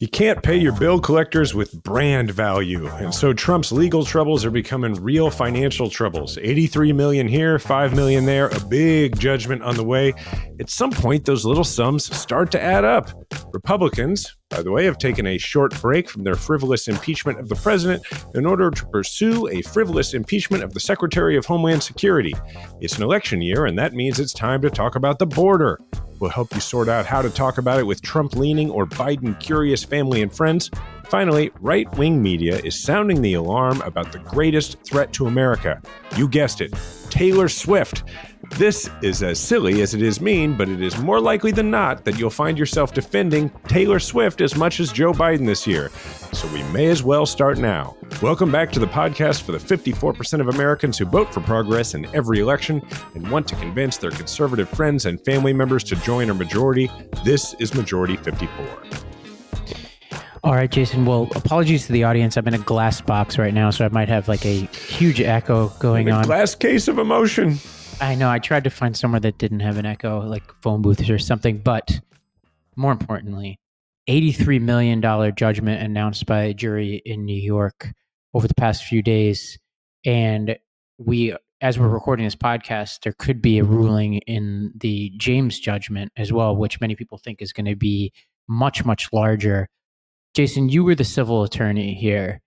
You can't pay your bill collectors with brand value, and so Trump's legal troubles are becoming real financial troubles. 83 million here, 5 million there, a big judgment on the way. At some point, those little sums start to add up. Republicans, by the way, have taken a short break from their frivolous impeachment of the president in order to pursue a frivolous impeachment of the Secretary of Homeland Security. It's an election year, and that means it's time to talk about the border. We'll help you sort out how to talk about it with Trump leaning or Biden curious family and friends. Finally, right wing media is sounding the alarm about the greatest threat to America. You guessed it Taylor Swift. This is as silly as it is mean, but it is more likely than not that you'll find yourself defending Taylor Swift as much as Joe Biden this year. So we may as well start now. Welcome back to the podcast for the 54% of Americans who vote for progress in every election and want to convince their conservative friends and family members to join our majority. This is Majority 54. All right, Jason. Well, apologies to the audience. I'm in a glass box right now, so I might have like a huge echo going on. Glass case of emotion. I know. I tried to find somewhere that didn't have an echo, like phone booths or something. But more importantly, $83 million judgment announced by a jury in New York over the past few days. And we, as we're recording this podcast, there could be a ruling in the James judgment as well, which many people think is going to be much, much larger. Jason, you were the civil attorney here.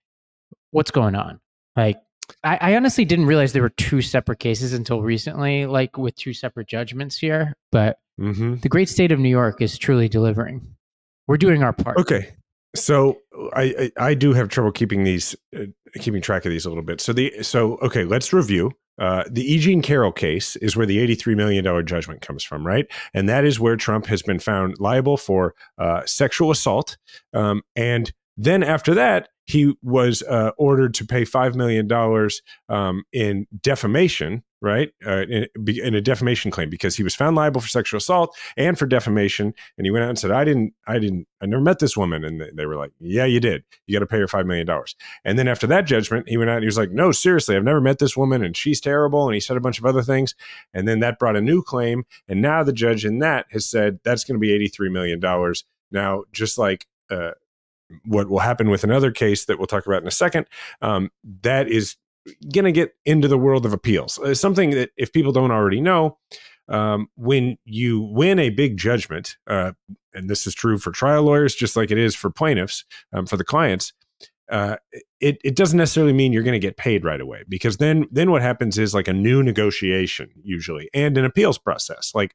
What's going on? Like, I, I, honestly didn't realize there were two separate cases until recently, like with two separate judgments here. But mm-hmm. the great state of New York is truly delivering. We're doing our part. Okay. So I, I, I do have trouble keeping these uh, keeping track of these a little bit. So the so okay, let's review. Uh, the Eugene Carroll case is where the $83 million judgment comes from, right? And that is where Trump has been found liable for uh, sexual assault. Um, and then after that, he was uh, ordered to pay $5 million um, in defamation, right? Uh, in, in, a defamation claim because he was found liable for sexual assault and for defamation. And he went out and said, I didn't, I didn't, I never met this woman. And they were like, Yeah, you did. You got to pay her $5 million. And then after that judgment, he went out and he was like, No, seriously, I've never met this woman and she's terrible. And he said a bunch of other things. And then that brought a new claim. And now the judge in that has said that's going to be $83 million. Now, just like, uh, what will happen with another case that we'll talk about in a second, um, that is going to get into the world of appeals. Uh, something that, if people don't already know, um, when you win a big judgment, uh, and this is true for trial lawyers, just like it is for plaintiffs, um, for the clients, uh, it, it doesn't necessarily mean you're going to get paid right away because then then what happens is like a new negotiation usually and an appeals process like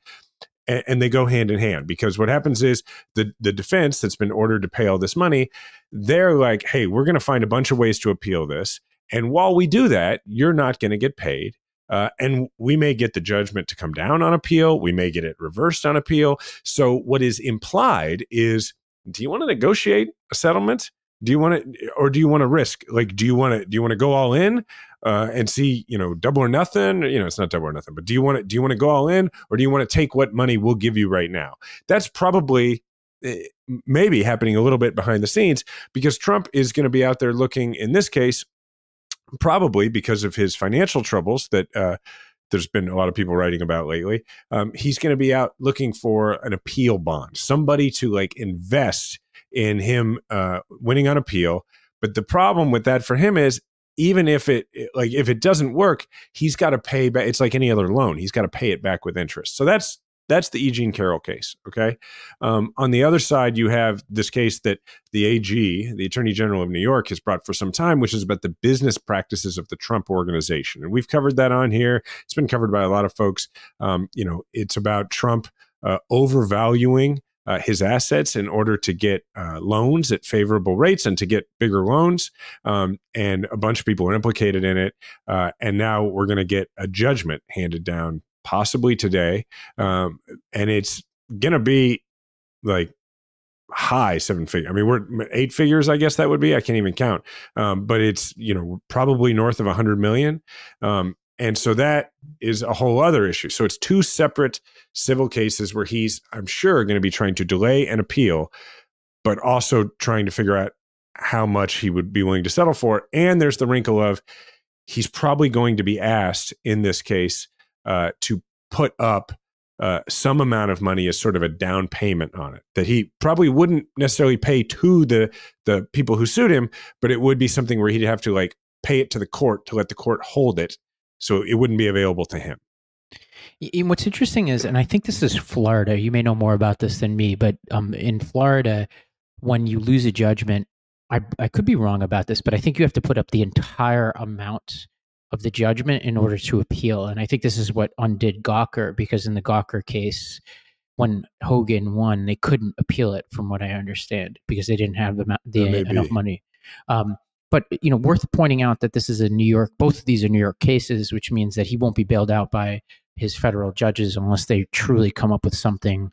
and, and, they go hand in hand because what happens is the the defense that's been ordered to pay all this money they're like hey we're going to find a bunch of ways to appeal this and while we do that you're not going to get paid uh, and we may get the judgment to come down on appeal we may get it reversed on appeal. So what is implied is do you want to negotiate a settlement? Do you want to or do you want to risk? Like do you want to do you want to go all in uh, and see you know double or nothing you know it's not double or nothing but do you want to do you want to go all in or do you want to take what money we'll give you right now that's probably eh, maybe happening a little bit behind the scenes because trump is going to be out there looking in this case probably because of his financial troubles that uh, there's been a lot of people writing about lately. Um, he's going to be out looking for an appeal bond, somebody to like invest in him uh, winning on appeal. But the problem with that for him is even if it like if it doesn't work, he's got to pay back. It's like any other loan; he's got to pay it back with interest. So that's that's the E. Jean Carroll case. Okay. Um, on the other side, you have this case that the AG, the Attorney General of New York, has brought for some time, which is about the business practices of the Trump organization, and we've covered that on here. It's been covered by a lot of folks. Um, you know, it's about Trump uh, overvaluing uh, his assets in order to get uh, loans at favorable rates and to get bigger loans. Um, and a bunch of people are implicated in it. Uh, and now we're going to get a judgment handed down, possibly today. Um, and it's going to be like high seven figure. I mean, we're eight figures, I guess that would be. I can't even count. Um, but it's, you know, probably north of a hundred million. Um, and so that is a whole other issue. So it's two separate civil cases where he's, I'm sure, going to be trying to delay an appeal, but also trying to figure out how much he would be willing to settle for. And there's the wrinkle of he's probably going to be asked in this case uh, to put up uh, some amount of money as sort of a down payment on it that he probably wouldn't necessarily pay to the the people who sued him, but it would be something where he'd have to like pay it to the court to let the court hold it, so it wouldn't be available to him. And what's interesting is, and I think this is Florida. You may know more about this than me, but um, in Florida, when you lose a judgment, I, I could be wrong about this, but I think you have to put up the entire amount of the judgment in order to appeal. And I think this is what undid Gawker because in the Gawker case, when Hogan won, they couldn't appeal it, from what I understand, because they didn't have the, the enough money. Um, but you know, worth pointing out that this is a New York. Both of these are New York cases, which means that he won't be bailed out by his federal judges unless they truly come up with something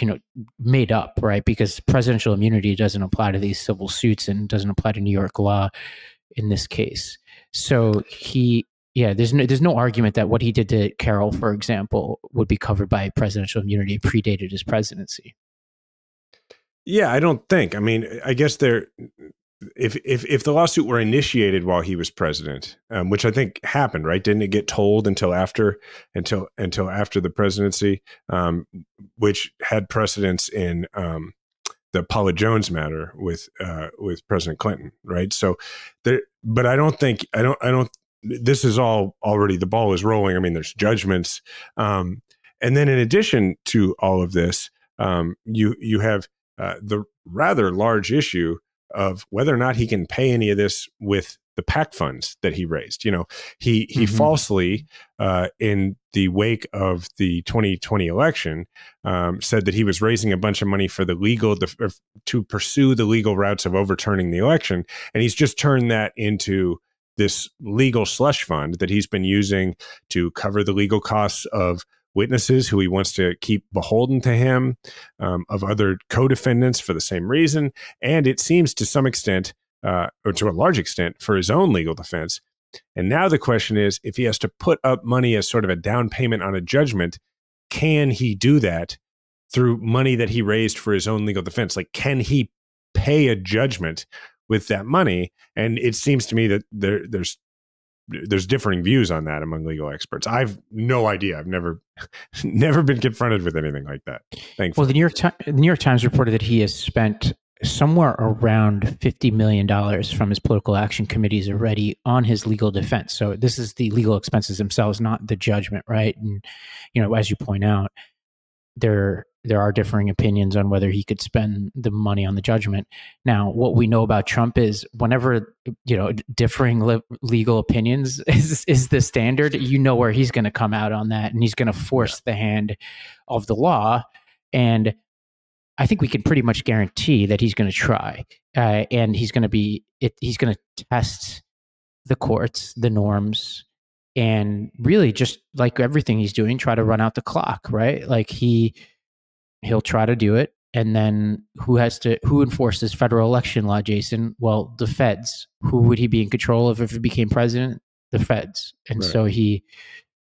you know made up right? Because presidential immunity doesn't apply to these civil suits and doesn't apply to new york law in this case. So he yeah there's no there's no argument that what he did to carroll for example would be covered by presidential immunity predated his presidency. Yeah i don't think. I mean i guess there if if if the lawsuit were initiated while he was president, um, which I think happened, right? Didn't it get told until after until until after the presidency, um, which had precedence in um, the Paula Jones matter with uh, with President Clinton, right? So there, but I don't think I don't I don't. This is all already the ball is rolling. I mean, there's judgments, um, and then in addition to all of this, um, you you have uh, the rather large issue of whether or not he can pay any of this with the PAC funds that he raised. You know, he he mm-hmm. falsely, uh, in the wake of the 2020 election, um, said that he was raising a bunch of money for the legal to pursue the legal routes of overturning the election, and he's just turned that into this legal slush fund that he's been using to cover the legal costs of witnesses who he wants to keep beholden to him, um, of other co defendants for the same reason. And it seems to some extent, uh, or to a large extent, for his own legal defense. And now the question is if he has to put up money as sort of a down payment on a judgment, can he do that through money that he raised for his own legal defense? Like, can he pay a judgment with that money? And it seems to me that there, there's there's differing views on that among legal experts. I've no idea. I've never never been confronted with anything like that. Thankfully. Well, the New York Times, the New York Times reported that he has spent somewhere around $50 million from his political action committees already on his legal defense. So this is the legal expenses themselves, not the judgment, right? And you know, as you point out, there there are differing opinions on whether he could spend the money on the judgment. Now, what we know about Trump is whenever you know differing le- legal opinions is is the standard, you know where he's going to come out on that, and he's going to force the hand of the law. And I think we can pretty much guarantee that he's going to try, uh, and he's going to be it, he's going to test the courts, the norms, and really just like everything he's doing, try to run out the clock, right? Like he he'll try to do it. And then who has to who enforces federal election law jason? Well the feds. Who would he be in control of if he became president? The feds. And right. so he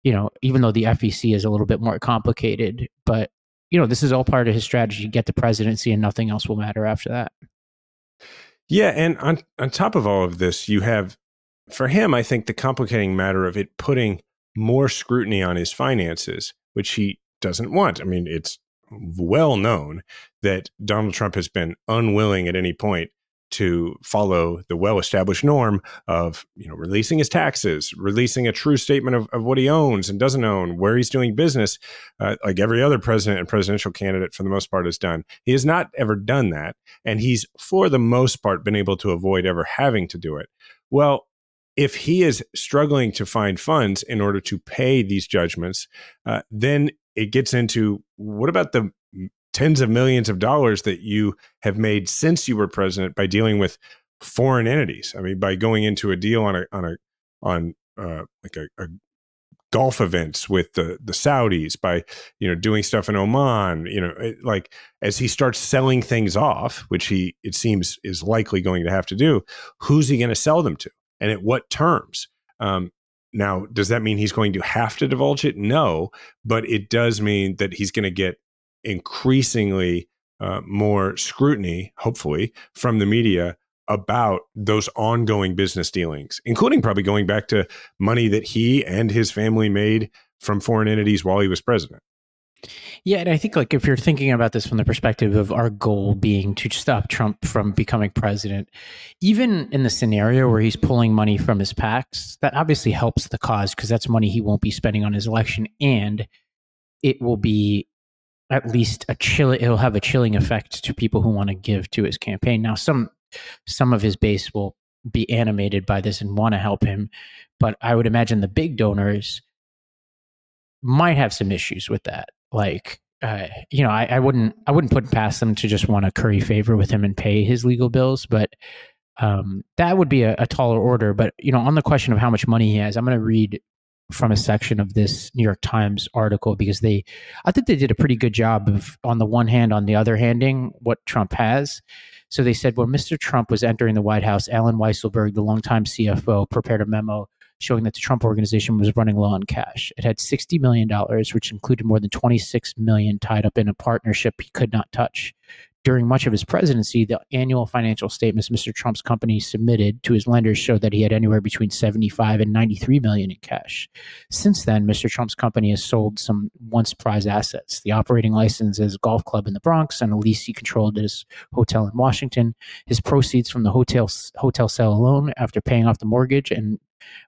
you know even though the fec is a little bit more complicated but you know this is all part of his strategy get the presidency and nothing else will matter after that. Yeah and on on top of all of this you have for him i think the complicating matter of it putting more scrutiny on his finances which he doesn't want. I mean it's well known that Donald Trump has been unwilling at any point to follow the well-established norm of you know releasing his taxes releasing a true statement of, of what he owns and doesn't own where he's doing business uh, like every other president and presidential candidate for the most part has done. He has not ever done that and he's for the most part been able to avoid ever having to do it. Well if he is struggling to find funds in order to pay these judgments, uh, then it gets into what about the tens of millions of dollars that you have made since you were president by dealing with foreign entities? I mean, by going into a deal on a on a on uh, like a, a golf events with the the Saudis by you know doing stuff in Oman you know it, like as he starts selling things off which he it seems is likely going to have to do who's he going to sell them to and at what terms um, now, does that mean he's going to have to divulge it? No, but it does mean that he's going to get increasingly uh, more scrutiny, hopefully, from the media about those ongoing business dealings, including probably going back to money that he and his family made from foreign entities while he was president. Yeah, and I think like if you're thinking about this from the perspective of our goal being to stop Trump from becoming president, even in the scenario where he's pulling money from his PACs, that obviously helps the cause because that's money he won't be spending on his election, and it will be at least a chill. It'll have a chilling effect to people who want to give to his campaign. Now, some some of his base will be animated by this and want to help him, but I would imagine the big donors might have some issues with that like uh, you know, I, I, wouldn't I wouldn't put past them to just want to curry favor with him and pay his legal bills, but um, that would be a, a, taller order. But you know, on the question of how much money he has, I'm going to read from a section of this New York Times article because they, I think they did a pretty good job of, on the one hand, on the other handing what Trump has. So they said when Mr. Trump was entering the White House, Allen Weisselberg, the longtime CFO, prepared a memo showing that the Trump organization was running low on cash. It had $60 million, which included more than 26 million tied up in a partnership he could not touch. During much of his presidency, the annual financial statements Mr. Trump's company submitted to his lenders showed that he had anywhere between 75 and 93 million in cash. Since then, Mr. Trump's company has sold some once prized assets: the operating license as a golf club in the Bronx and a lease he controlled at his hotel in Washington. His proceeds from the hotel hotel sale alone, after paying off the mortgage and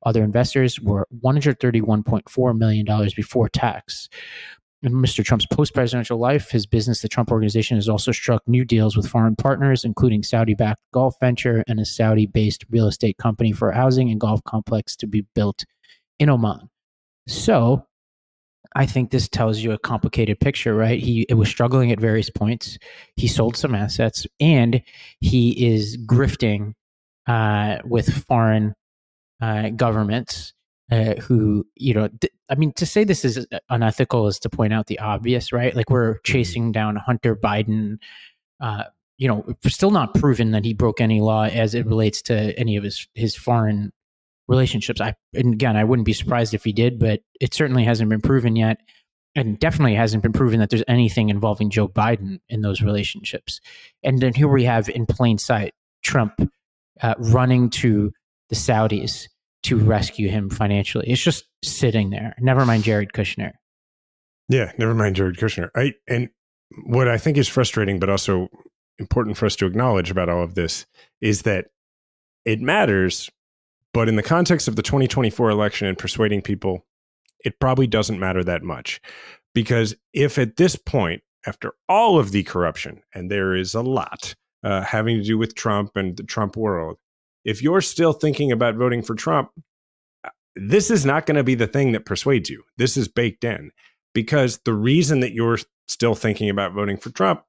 other investors were $131.4 million before tax. In Mr. Trump's post presidential life, his business, the Trump Organization, has also struck new deals with foreign partners, including Saudi backed golf venture and a Saudi based real estate company for a housing and golf complex to be built in Oman. So, I think this tells you a complicated picture, right? He was struggling at various points. He sold some assets and he is grifting uh, with foreign uh, governments uh, who, you know, th- I mean, to say this is unethical is to point out the obvious, right? Like we're mm-hmm. chasing down Hunter Biden. Uh, you know, still not proven that he broke any law as it relates to any of his his foreign relationships. I and again, I wouldn't be surprised if he did, but it certainly hasn't been proven yet, and definitely hasn't been proven that there's anything involving Joe Biden in those relationships. And then here we have in plain sight Trump uh, running to the Saudis to rescue him financially. It's just sitting there. Never mind Jared Kushner. Yeah, never mind Jared Kushner. I and what I think is frustrating, but also important for us to acknowledge about all of this is that it matters, but in the context of the 2024 election and persuading people, it probably doesn't matter that much. Because if at this point, after all of the corruption, and there is a lot uh, having to do with Trump and the Trump world, if you're still thinking about voting for Trump, this is not going to be the thing that persuades you. This is baked in because the reason that you're still thinking about voting for Trump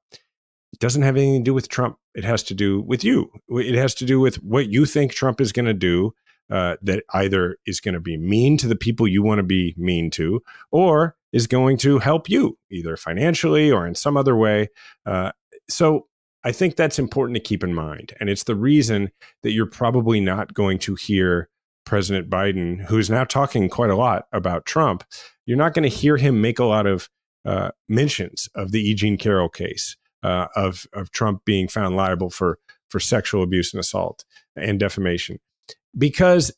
doesn't have anything to do with Trump. It has to do with you. It has to do with what you think Trump is going to do uh, that either is going to be mean to the people you want to be mean to or is going to help you either financially or in some other way. Uh, so I think that's important to keep in mind. And it's the reason that you're probably not going to hear President Biden, who's now talking quite a lot about Trump, you're not going to hear him make a lot of uh, mentions of the E. Jean Carroll case, uh, of, of Trump being found liable for, for sexual abuse and assault and defamation, because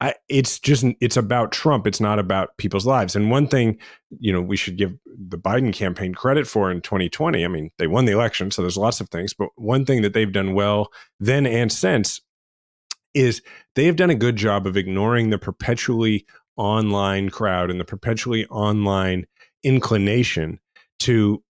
I, it's just it's about Trump. It's not about people's lives. And one thing, you know, we should give the Biden campaign credit for in 2020. I mean, they won the election, so there's lots of things. But one thing that they've done well then and since is they have done a good job of ignoring the perpetually online crowd and the perpetually online inclination to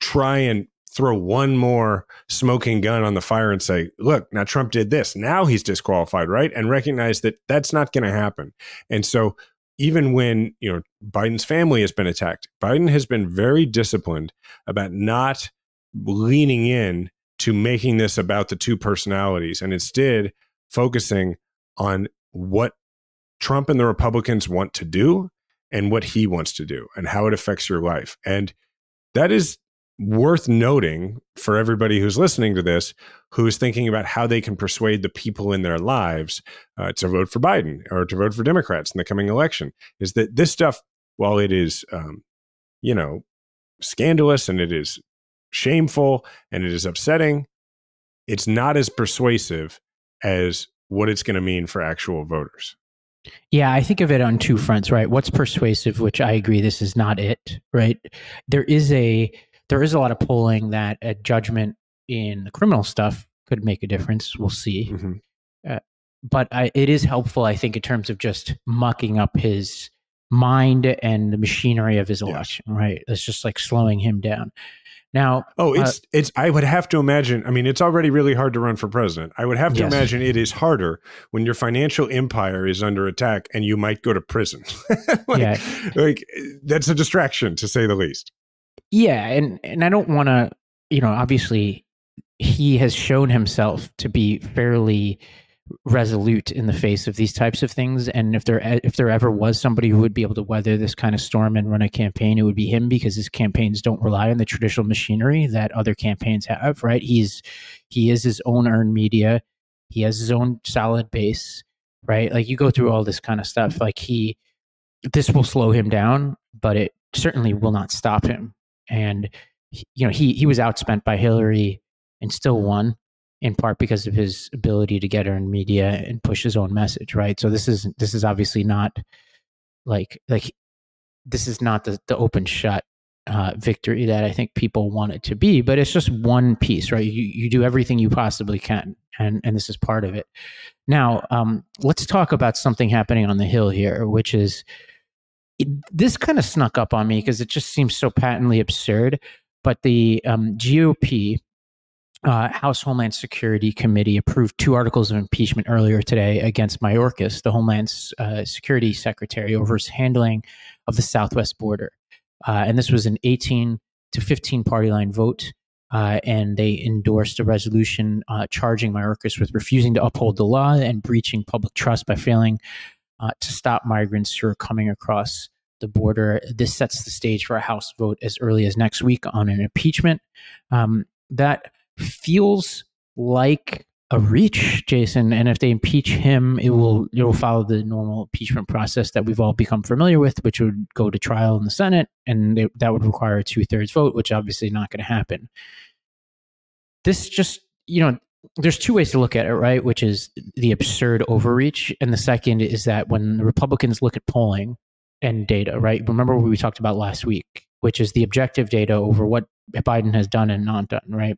try and throw one more smoking gun on the fire and say, look, now Trump did this. Now he's disqualified, right? And recognize that that's not going to happen. And so even when, you know, Biden's family has been attacked, Biden has been very disciplined about not leaning in to making this about the two personalities and instead focusing on what Trump and the Republicans want to do and what he wants to do and how it affects your life. And that is worth noting for everybody who's listening to this who's thinking about how they can persuade the people in their lives uh, to vote for Biden or to vote for Democrats in the coming election is that this stuff, while it is, um, you know, scandalous and it is shameful and it is upsetting, it's not as persuasive as what it's going to mean for actual voters. Yeah, I think of it on two fronts, right? What's persuasive, which I agree this is not it, right? There is a there is a lot of polling that a judgment in the criminal stuff could make a difference. We'll see. Mm-hmm. Uh, but I, it is helpful, I think, in terms of just mucking up his mind and the machinery of his election, yeah. right? It's just like slowing him down. Now, oh, it's uh, it's. I would have to imagine. I mean, it's already really hard to run for president. I would have to yes. imagine it is harder when your financial empire is under attack and you might go to prison. like, yeah, like that's a distraction to say the least. Yeah, and and I don't want to. You know, obviously, he has shown himself to be fairly resolute in the face of these types of things and if there if there ever was somebody who would be able to weather this kind of storm and run a campaign it would be him because his campaigns don't rely on the traditional machinery that other campaigns have right? He's he is his own earned media. He has his own solid base right? Like you go through all this kind of stuff like he this will slow him down but it certainly will not stop him and you know he he was outspent by Hillary and still won in part because of his ability to get earned media and push his own message, right? So this is this is obviously not like like this is not the, the open shut uh, victory that I think people want it to be, but it's just one piece, right? You you do everything you possibly can, and and this is part of it. Now, um, let's talk about something happening on the hill here, which is it, this kind of snuck up on me because it just seems so patently absurd. But the um, GOP uh, House Homeland Security Committee approved two articles of impeachment earlier today against Mayorkas, the Homeland uh, Security Secretary, over his handling of the southwest border. Uh, and this was an 18 to 15 party line vote. Uh, and they endorsed a resolution uh, charging Mayorkas with refusing to uphold the law and breaching public trust by failing uh, to stop migrants who are coming across the border. This sets the stage for a House vote as early as next week on an impeachment. Um, that feels like a reach, Jason. And if they impeach him, it will it will follow the normal impeachment process that we've all become familiar with, which would go to trial in the Senate, and that would require a two thirds vote, which obviously not going to happen. This just you know. There's two ways to look at it, right? Which is the absurd overreach. And the second is that when the Republicans look at polling and data, right? Remember what we talked about last week, which is the objective data over what Biden has done and not done, right?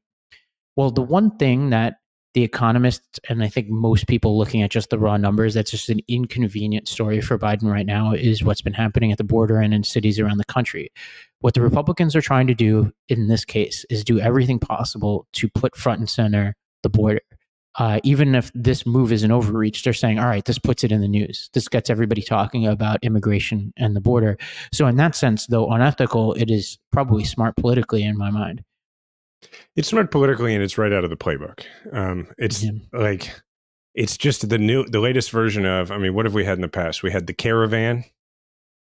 Well, the one thing that the economists and I think most people looking at just the raw numbers, that's just an inconvenient story for Biden right now, is what's been happening at the border and in cities around the country. What the Republicans are trying to do in this case is do everything possible to put front and center the border. Uh, even if this move is an overreach, they're saying, all right, this puts it in the news. This gets everybody talking about immigration and the border. So, in that sense, though unethical, it is probably smart politically in my mind. It's smart politically, and it's right out of the playbook. Um, it's yeah. like it's just the new, the latest version of. I mean, what have we had in the past? We had the caravan.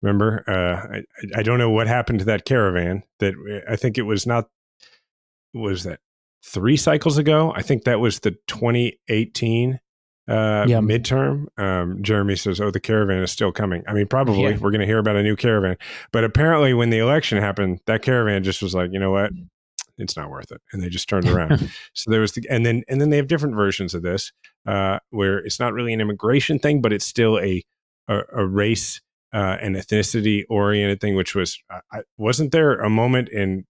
Remember, uh, I, I don't know what happened to that caravan. That I think it was not. Was that three cycles ago? I think that was the 2018 uh, midterm. Um, Jeremy says, "Oh, the caravan is still coming." I mean, probably yeah. we're going to hear about a new caravan, but apparently, when the election happened, that caravan just was like, you know what? it's not worth it and they just turned around so there was the and then and then they have different versions of this uh, where it's not really an immigration thing but it's still a a, a race uh, and ethnicity oriented thing which was I, wasn't there a moment in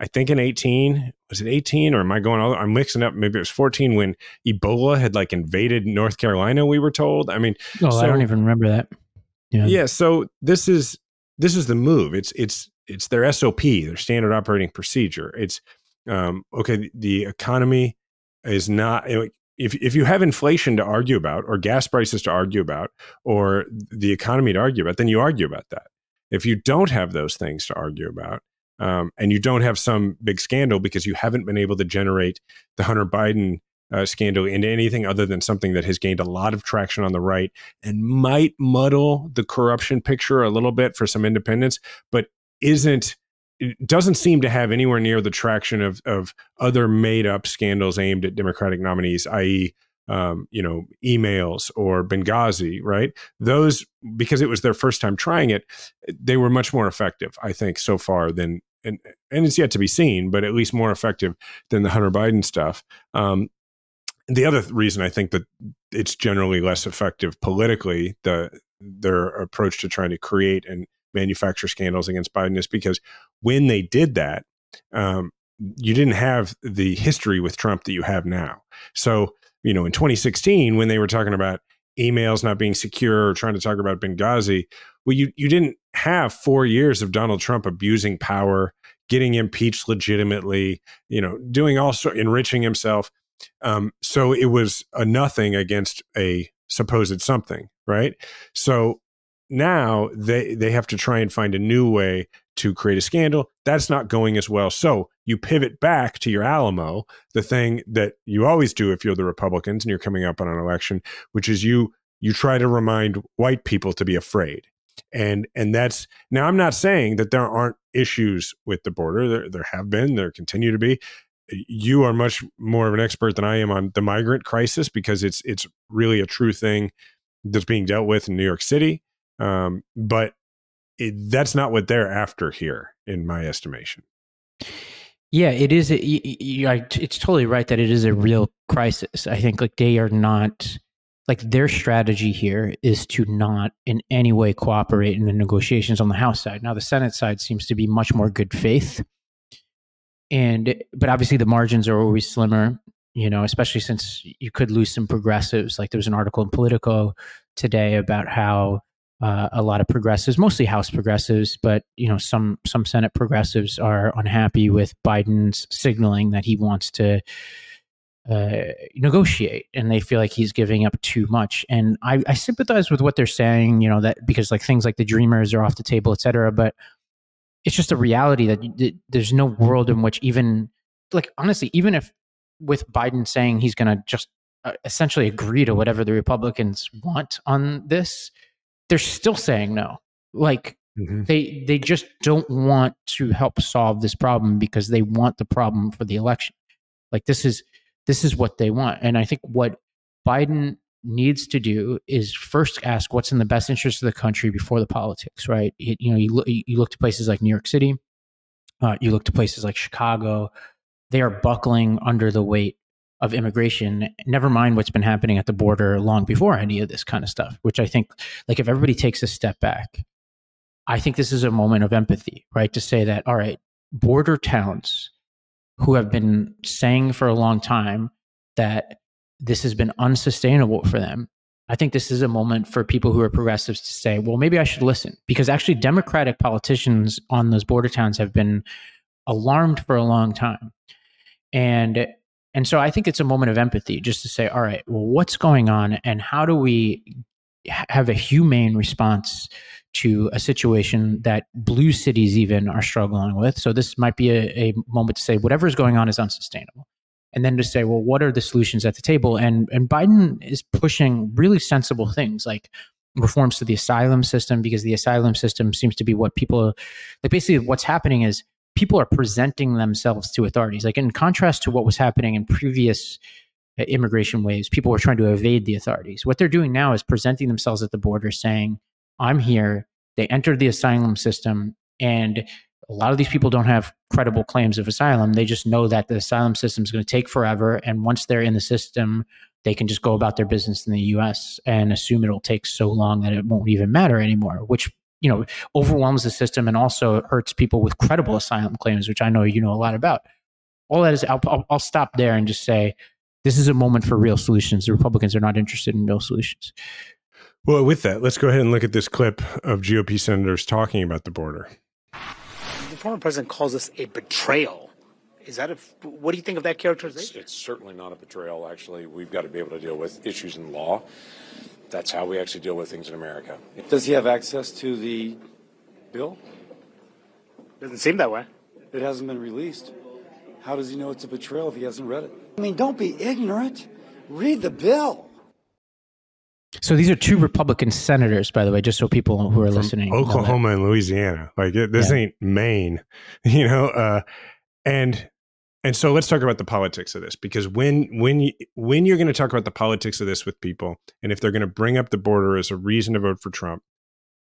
i think in 18 was it 18 or am i going all i'm mixing up maybe it was 14 when ebola had like invaded north carolina we were told i mean oh so, i don't even remember that yeah yeah so this is this is the move it's it's it's their SOP, their standard operating procedure. It's um, okay. The economy is not. If if you have inflation to argue about, or gas prices to argue about, or the economy to argue about, then you argue about that. If you don't have those things to argue about, um, and you don't have some big scandal because you haven't been able to generate the Hunter Biden uh, scandal into anything other than something that has gained a lot of traction on the right and might muddle the corruption picture a little bit for some independents, but isn't doesn't seem to have anywhere near the traction of of other made up scandals aimed at Democratic nominees, i.e., um, you know, emails or Benghazi, right? Those because it was their first time trying it, they were much more effective, I think, so far than and and it's yet to be seen, but at least more effective than the Hunter Biden stuff. Um, the other reason I think that it's generally less effective politically, the their approach to trying to create and manufacture scandals against Biden is because when they did that, um, you didn't have the history with Trump that you have now. So, you know, in 2016, when they were talking about emails not being secure or trying to talk about Benghazi, well, you, you didn't have four years of Donald Trump abusing power, getting impeached legitimately, you know, doing all sort, enriching himself. Um, so it was a nothing against a supposed something, right? So now they they have to try and find a new way to create a scandal. That's not going as well. So you pivot back to your Alamo, the thing that you always do if you're the Republicans and you're coming up on an election, which is you you try to remind white people to be afraid. And and that's now I'm not saying that there aren't issues with the border. There there have been, there continue to be. You are much more of an expert than I am on the migrant crisis because it's it's really a true thing that's being dealt with in New York City. Um, but it, that's not what they're after here, in my estimation. Yeah, it is. A, it's totally right that it is a real crisis. I think like they are not like their strategy here is to not in any way cooperate in the negotiations on the House side. Now the Senate side seems to be much more good faith, and but obviously the margins are always slimmer. You know, especially since you could lose some progressives. Like there was an article in Politico today about how uh, a lot of progressives, mostly House progressives, but you know some some Senate progressives are unhappy with Biden's signaling that he wants to uh, negotiate, and they feel like he's giving up too much. And I, I, sympathize with what they're saying, you know, that because like things like the Dreamers are off the table, et cetera. But it's just a reality that, that there's no world in which even like honestly, even if with Biden saying he's going to just uh, essentially agree to whatever the Republicans want on this they're still saying no. Like mm-hmm. they they just don't want to help solve this problem because they want the problem for the election. Like this is this is what they want. And I think what Biden needs to do is first ask what's in the best interest of the country before the politics, right? It, you know, you look, you look to places like New York City, uh, you look to places like Chicago, they are buckling under the weight of immigration, never mind what's been happening at the border long before any of this kind of stuff, which I think, like, if everybody takes a step back, I think this is a moment of empathy, right? To say that, all right, border towns who have been saying for a long time that this has been unsustainable for them. I think this is a moment for people who are progressives to say, well, maybe I should listen. Because actually, Democratic politicians on those border towns have been alarmed for a long time. And and so I think it's a moment of empathy just to say, all right, well, what's going on and how do we have a humane response to a situation that blue cities even are struggling with? So this might be a, a moment to say, whatever is going on is unsustainable. And then to say, well, what are the solutions at the table? And and Biden is pushing really sensible things like reforms to the asylum system because the asylum system seems to be what people like basically what's happening is people are presenting themselves to authorities. Like in contrast to what was happening in previous uh, immigration waves, people were trying to evade the authorities. What they're doing now is presenting themselves at the border saying, I'm here. They entered the asylum system, and a lot of these people don't have credible claims of asylum. They just know that the asylum system is going to take forever. And once they're in the system, they can just go about their business in the US and assume it'll take so long that it won't even matter anymore, which you know overwhelms the system and also hurts people with credible asylum claims, which I know you know a lot about. All that is, I'll, I'll, I'll stop there and just say this is a moment for real solutions. The Republicans are not interested in real solutions. Well, with that, let's go ahead and look at this clip of GOP senators talking about the border. The former president calls this a betrayal. Is that a, what do you think of that characterization? It's, it's certainly not a betrayal, actually. We've got to be able to deal with issues in law that's how we actually deal with things in America. Does he have access to the bill? Doesn't seem that way. It hasn't been released. How does he know it's a betrayal if he hasn't read it? I mean, don't be ignorant. Read the bill. So these are two Republican senators, by the way, just so people who are From listening. Oklahoma and Louisiana. Like it, this yeah. ain't Maine, you know. Uh, and and so let's talk about the politics of this because when when you, when you're going to talk about the politics of this with people and if they're going to bring up the border as a reason to vote for Trump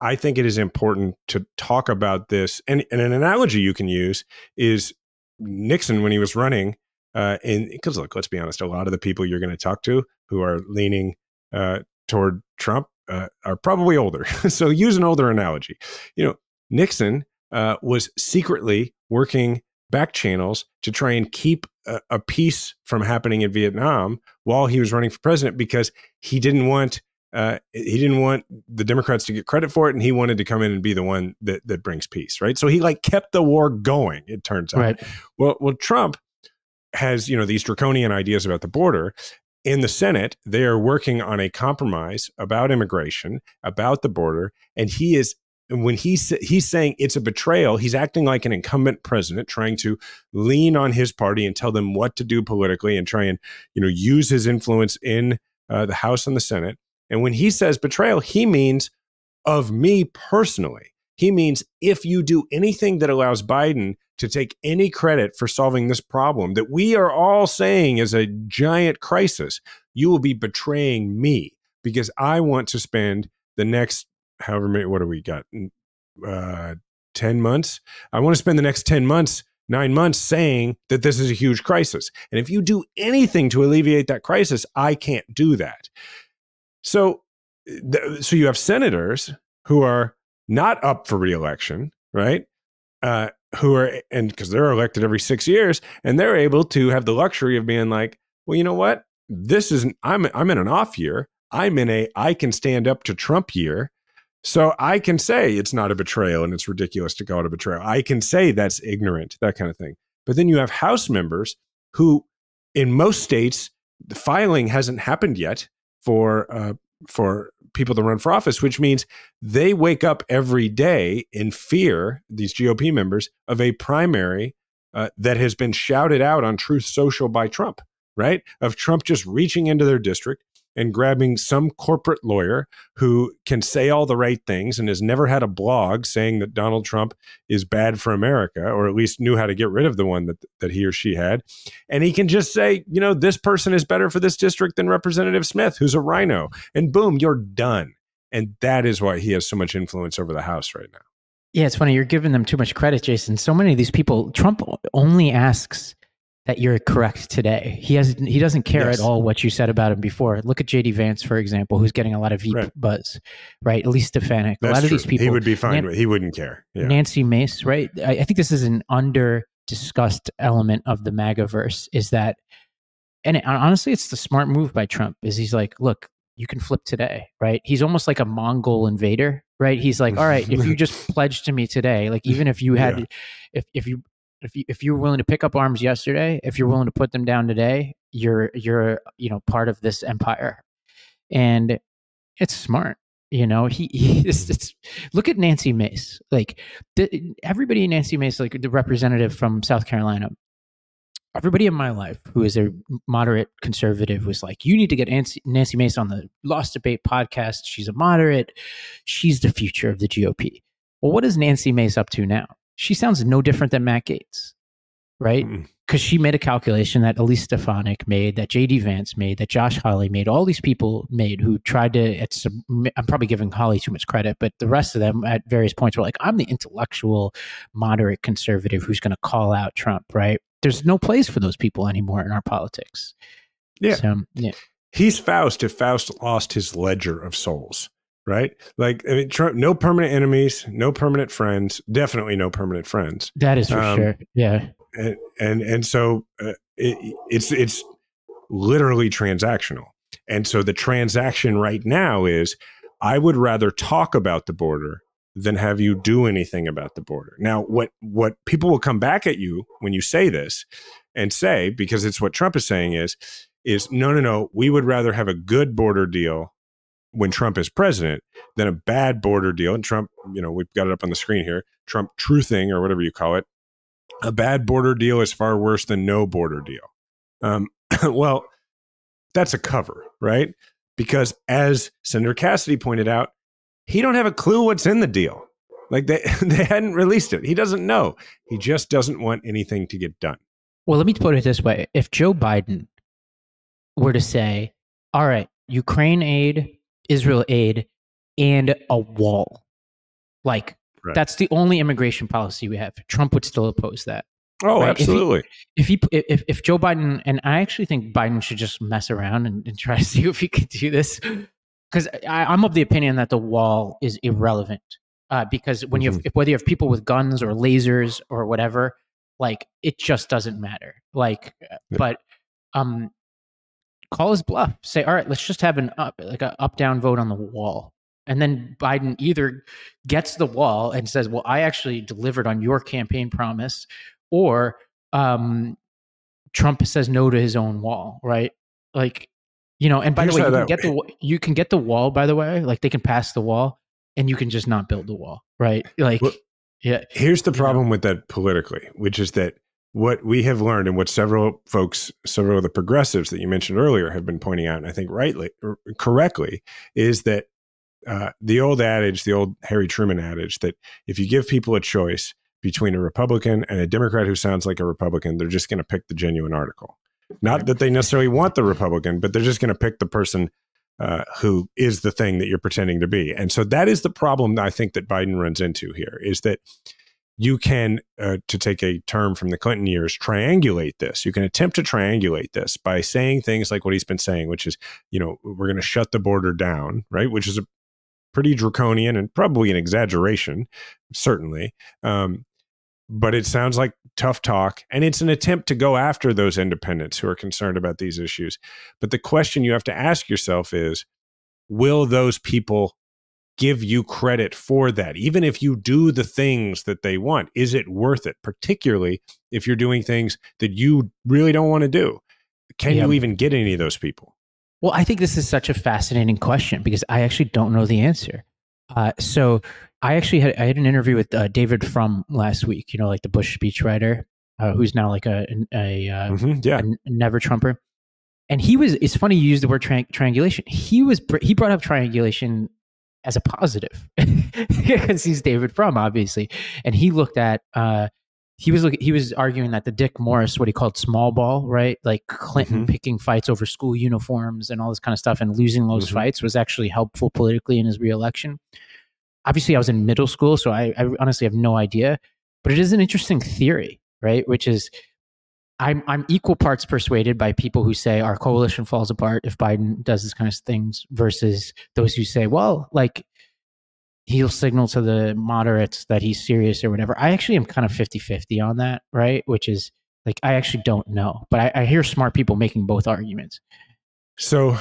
I think it is important to talk about this and, and an analogy you can use is Nixon when he was running uh, and because look let's be honest a lot of the people you're going to talk to who are leaning uh, toward Trump uh, are probably older. so use an older analogy. You know, Nixon uh, was secretly working back channels to try and keep a, a peace from happening in Vietnam while he was running for president because he didn't want uh, he didn't want the Democrats to get credit for it, and he wanted to come in and be the one that that brings peace, right? So he like kept the war going. It turns out. Right. Well, well, Trump has you know these draconian ideas about the border. In the Senate, they are working on a compromise about immigration, about the border, and he is when he's he's saying it's a betrayal, he's acting like an incumbent president, trying to lean on his party and tell them what to do politically, and try and you know use his influence in uh, the House and the Senate. And when he says betrayal, he means of me personally. He means if you do anything that allows Biden to take any credit for solving this problem that we are all saying is a giant crisis, you will be betraying me because I want to spend the next however many, what do we got? Uh, 10 months. I want to spend the next 10 months, nine months saying that this is a huge crisis. And if you do anything to alleviate that crisis, I can't do that. So, th- so you have senators who are not up for reelection, right? Uh, who are, and because they're elected every six years, and they're able to have the luxury of being like, well, you know what? This isn't, I'm, I'm in an off year. I'm in a, I can stand up to Trump year. So I can say it's not a betrayal and it's ridiculous to call it a betrayal. I can say that's ignorant, that kind of thing. But then you have House members who, in most states, the filing hasn't happened yet for uh, for people to run for office, which means they wake up every day in fear. These GOP members of a primary uh, that has been shouted out on Truth Social by Trump, right? Of Trump just reaching into their district and grabbing some corporate lawyer who can say all the right things and has never had a blog saying that Donald Trump is bad for America, or at least knew how to get rid of the one that, that he or she had. And he can just say, you know, this person is better for this district than Representative Smith, who's a rhino. And boom, you're done. And that is why he has so much influence over the House right now. Yeah, it's funny. You're giving them too much credit, Jason. So many of these people, Trump only asks that you're correct today. He has he doesn't care yes. at all what you said about him before. Look at JD Vance, for example, who's getting a lot of right. buzz, right? Elise Stefanik. That's a lot true. of these people he would be fine. Nan- he wouldn't care. Yeah. Nancy Mace, right? I, I think this is an under discussed element of the MAGAverse is that, and it, honestly, it's the smart move by Trump. Is he's like, look, you can flip today, right? He's almost like a Mongol invader, right? He's like, all right, if you just pledge to me today, like even if you had, yeah. if if you if you if you were willing to pick up arms yesterday, if you're willing to put them down today, you're you're you know part of this empire, and it's smart. You know, he, he it's, mm-hmm. it's, look at Nancy Mace. Like the, everybody in Nancy Mace, like the representative from South Carolina, everybody in my life who is a moderate conservative was like, you need to get Nancy, Nancy Mace on the Lost Debate podcast. She's a moderate. She's the future of the GOP. Well, what is Nancy Mace up to now? She sounds no different than Matt Gaetz, right? Because mm. she made a calculation that Elise Stefanik made, that JD Vance made, that Josh Hawley made, all these people made who tried to. It's, I'm probably giving Hawley too much credit, but the rest of them at various points were like, I'm the intellectual, moderate conservative who's going to call out Trump, right? There's no place for those people anymore in our politics. Yeah. So, yeah. He's Faust if Faust lost his ledger of souls right? Like, I mean, Trump, no permanent enemies, no permanent friends, definitely no permanent friends. That is for um, sure. Yeah. And and, and so uh, it, it's it's literally transactional. And so the transaction right now is I would rather talk about the border than have you do anything about the border. Now, what what people will come back at you when you say this and say because it's what Trump is saying is is no no no, we would rather have a good border deal when Trump is president than a bad border deal. And Trump, you know, we've got it up on the screen here Trump truthing or whatever you call it. A bad border deal is far worse than no border deal. Um, well, that's a cover, right? Because as Senator Cassidy pointed out, he don't have a clue what's in the deal. Like they they hadn't released it. He doesn't know. He just doesn't want anything to get done. Well, let me put it this way: if Joe Biden were to say, "All right, Ukraine aid Israel aid and a wall. Like right. that's the only immigration policy we have. Trump would still oppose that. Oh, right? absolutely. If he, if he if if Joe Biden and I actually think Biden should just mess around and, and try to see if he could do this. because I'm of the opinion that the wall is irrelevant. Uh, because when you have, if, whether you have people with guns or lasers or whatever, like it just doesn't matter. Like, uh, Yeah. but um, call his bluff. Say, all right, let's just have an up like a up down vote on the wall, and then Biden either gets the wall and says, "Well, I actually delivered on your campaign promise," or um, Trump says no to his own wall. Right? Like, you know. And by Here's the way, you can get the you can get the wall. By the way, like they can pass the wall, and you can just not build the wall. Right? Like, Well, yeah. Here's the You know? problem with that politically, which is that what we have learned and what several folks, several of the progressives that you mentioned earlier have been pointing out, and I think rightly correctly, is that uh, the old adage, the old Harry Truman adage, that if you give people a choice between a Republican and a Democrat who sounds like a Republican, they're just going to pick the genuine article. Not that they necessarily want the Republican, but they're just going to pick the person uh, who is the thing that you're pretending to be. And so that is the problem I think that Biden runs into here is that you can, uh, to take a term from the Clinton years, triangulate this. You can attempt to triangulate this by saying things like what he's been saying, which is, you know, we're going to shut the border down, right? Which is a pretty draconian and probably an exaggeration, certainly. Um, but it sounds like tough talk. And it's an attempt to go after those independents who are concerned about these issues. But the question you have to ask yourself is will those people give you credit for that? Even if you do the things that they want, is it worth it? Particularly if you're doing things that you really don't want to do. Can Yeah. you even get any of those people? Well, I think this is such a fascinating question because I actually don't know the answer. Uh, so I actually had I had an interview with uh, David Frum last week. You know, like the Bush speechwriter, uh, who's now like a a, a, Mhm, Yeah. a never Trumper. And he was. It's funny you use the word tri- triangulation. He was. He brought up triangulation as a positive because he's David Frum, obviously, and he looked at. Uh, he was look, he was arguing that the Dick Morris, what he called small ball, right, like Clinton Mhm. picking fights over school uniforms and all this kind of stuff, and losing those Mhm. fights was actually helpful politically in his reelection. Obviously, I was in middle school, so I, I honestly have no idea, but it is an interesting theory, right? Which is I'm I'm equal parts persuaded by people who say our coalition falls apart if Biden does this kind of things versus those who say, well, like he'll signal to the moderates that he's serious or whatever. I actually am kind of 50-50 on that, right? Which is like I actually don't know. But I, I hear smart people making both arguments. So,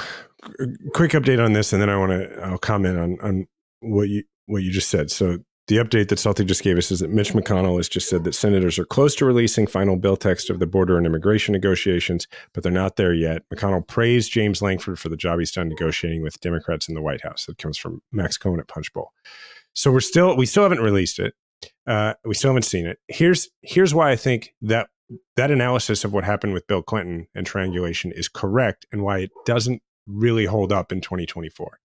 quick update on this, and then I want to I'll comment on on what you what you just said. So, the update that Salty just gave us is that Mitch McConnell has just said that senators are close to releasing final bill text of the border and immigration negotiations, but they're not there yet. McConnell praised James Lankford for the job he's done negotiating with Democrats in the White House. That comes from Max Cohen at Punchbowl. So we're still we still haven't released it. Uh, we still haven't seen it. Here's here's why I think that that analysis of what happened with Bill Clinton and triangulation is correct and why it doesn't really hold up in 2024.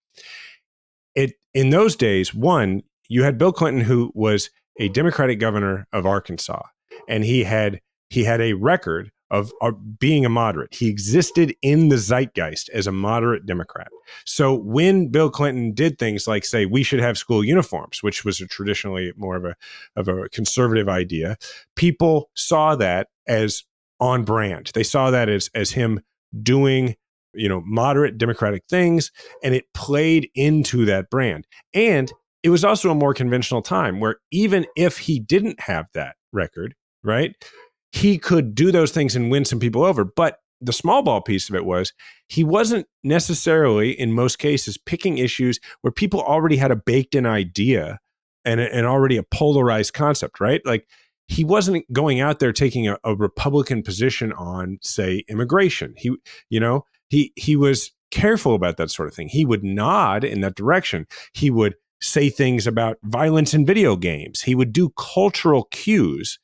It in those days, one, you had Bill Clinton who was a Democratic governor of Arkansas and he had he had a record of, of being a moderate. He existed in the zeitgeist as a moderate Democrat. So when Bill Clinton did things like say we should have school uniforms, which was traditionally more of a of a conservative idea, people saw that as on brand. They saw that as as him doing, you know, moderate democratic things and it played into that brand. And it was also a more conventional time where even if he didn't have that record, right? He could do those things and win some people over, but the small ball piece of it was he wasn't necessarily in most cases picking issues where people already had a baked in idea and, and already a polarized concept, right? Like he wasn't going out there taking a, a Republican position on, say, immigration. He, you know, he he was careful about that sort of thing. He would nod in that direction. He would say things about violence in video games. He would do cultural cues,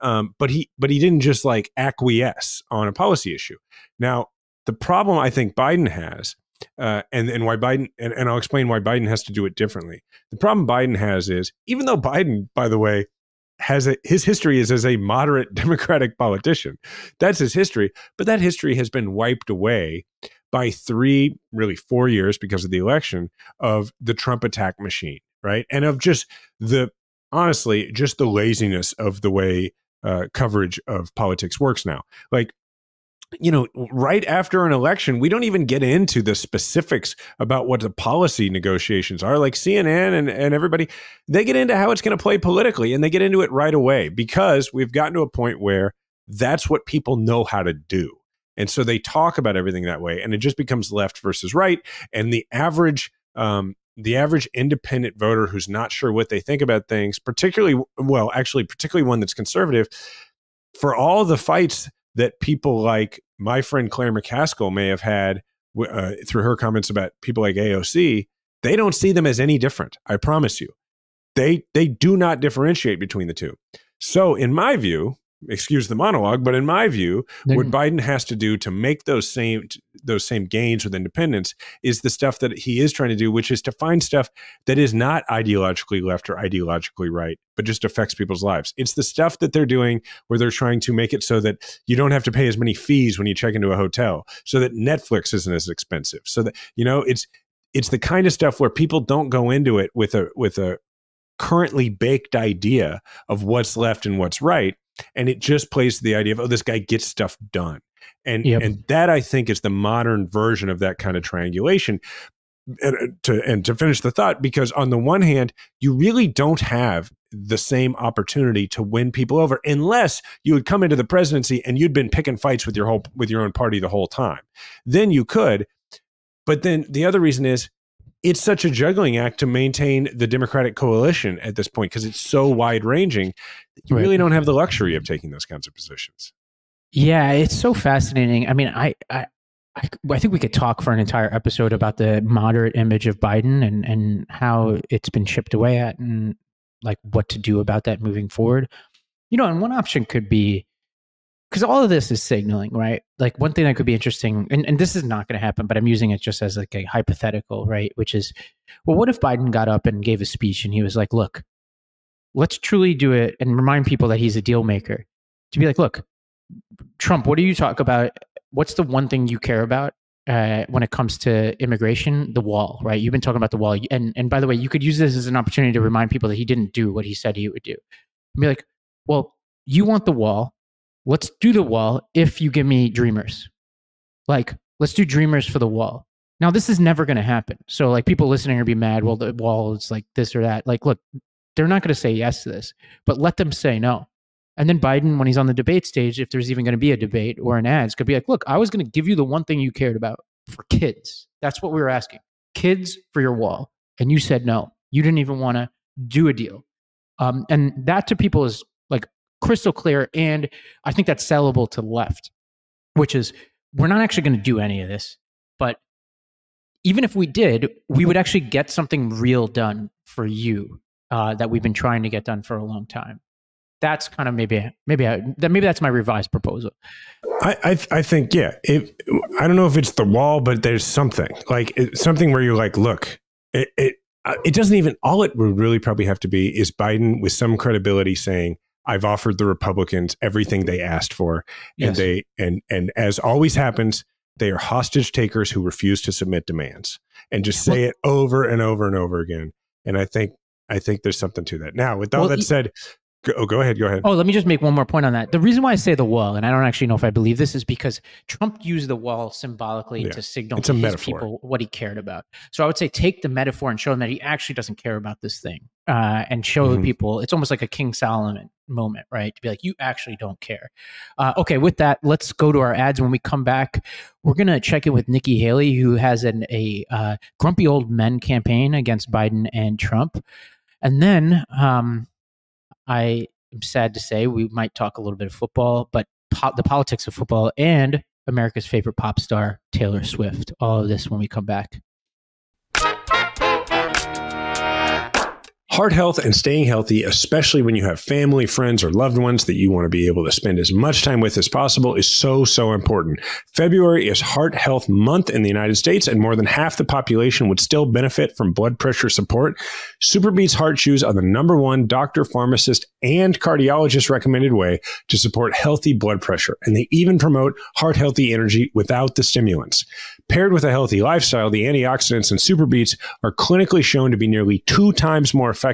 um, but he but he didn't just like acquiesce on a policy issue. Now, the problem I think Biden has, uh, and and why Biden and, and I'll explain why Biden has to do it differently. The problem Biden has is even though Biden, by the way, has a, his history is as a moderate Democratic politician. That's his history, but that history has been wiped away by three, really four years because of the election of the Trump attack machine, right? And of just the honestly, just the laziness of the way uh, coverage of politics works now. Like you know, right after an election, we don't even get into the specifics about what the policy negotiations are. Like CNN and, and everybody, they get into how it's going to play politically and they get into it right away because we've gotten to a point where that's what people know how to do. And so they talk about everything that way and it just becomes left versus right. And the average, um, the average independent voter who's not sure what they think about things, particularly, well, actually, particularly one that's conservative, for all the fights that people like my friend Claire McCaskill may have had uh, through her comments about people like AOC, they don't see them as any different. I promise you, they they do not differentiate between the two. So, in my view, excuse the monologue, but in my view, what mm-hmm. Biden has to do to make those same those same gains with independence is the stuff that he is trying to do, which is to find stuff that is not ideologically left or ideologically right, but just affects people's lives. It's the stuff that they're doing where they're trying to make it so that you don't have to pay as many fees when you check into a hotel, so that Netflix isn't as expensive, so that you know it's it's the kind of stuff where people don't go into it with a with a currently baked idea of what's left and what's right and it just plays to the idea of oh this guy gets stuff done and yep. and that i think is the modern version of that kind of triangulation and uh, to and to finish the thought because on the one hand you really don't have the same opportunity to win people over unless you would come into the presidency and you'd been picking fights with your whole with your own party the whole time then you could but then the other reason is it's such a juggling act to maintain the Democratic coalition at this point because it's so wide ranging. You right. really don't have the luxury of taking those kinds of positions. Yeah, it's so fascinating. I mean, I, I, I, I think we could talk for an entire episode about the moderate image of Biden and and how mm-hmm. it's been chipped away at and like what to do about that moving forward. You know, and one option could be because all of this is signaling, right? Like one thing that could be interesting, and, and this is not going to happen, but I'm using it just as like a hypothetical, right? Which is, well, what if Biden got up and gave a speech and he was like, look, let's truly do it and remind people that he's a deal maker. To be like, look, Trump, what do you talk about? What's the one thing you care about uh, when it comes to immigration? The wall, right? You've been talking about the wall, and and by the way, you could use this as an opportunity to remind people that he didn't do what he said he would do. And be like, well, you want the wall let's do the wall if you give me dreamers. Like, let's do dreamers for the wall. Now, this is never going to happen. So, like, people listening are be mad. Well, the wall is like this or that. Like, look, they're not going to say yes to this, but let them say no. And then Biden, when he's on the debate stage, if there's even going to be a debate or an ads, could be like, look, I was going to give you the one thing you cared about for kids. That's what we were asking kids for your wall. And you said no. You didn't even want to do a deal. Um, and that to people is like crystal clear. And I think that's sellable to the left, which is we're not actually going to do any of this. But even if we did, we would actually get something real done for you uh, that we've been trying to get done for a long time. That's kind of maybe maybe I, maybe that's my revised proposal. I I, I think yeah. It, I don't know if it's the wall, but there's something like it, something where you're like, look, it, it uh, it doesn't even all it would really probably have to be is Biden with some credibility saying I've offered the Republicans everything they asked for, yes. and they and and as always happens, they are hostage takers who refuse to submit demands and just say well, it over and over and over again. And I think I think there's something to that. Now, with all well, that said, Go, oh, go ahead. Go ahead. Oh, let me just make one more point on that. The reason why I say the wall, and I don't actually know if I believe this, is because Trump used the wall symbolically yeah. to signal it's to his metaphor. people what he cared about. So I would say take the metaphor and show him that he actually doesn't care about this thing, uh, and show mm-hmm. people. It's almost like a King Solomon moment, right? To be like, you actually don't care. Uh, okay, with that, let's go to our ads. When we come back, we're gonna check in with Nikki Haley, who has an a uh, grumpy old men campaign against Biden and Trump, and then. Um, I am sad to say we might talk a little bit of football, but po- the politics of football and America's favorite pop star, Taylor Swift. All of this when we come back. Heart health and staying healthy, especially when you have family, friends, or loved ones that you want to be able to spend as much time with as possible, is so, so important. February is Heart Health Month in the United States, and more than half the population would still benefit from blood pressure support. SuperBeets Heart Chews are the number one doctor, pharmacist, and cardiologist recommended way to support healthy blood pressure, and they even promote heart healthy energy without the stimulants. Paired with a healthy lifestyle, the antioxidants in SuperBeets are clinically shown to be nearly two times more effective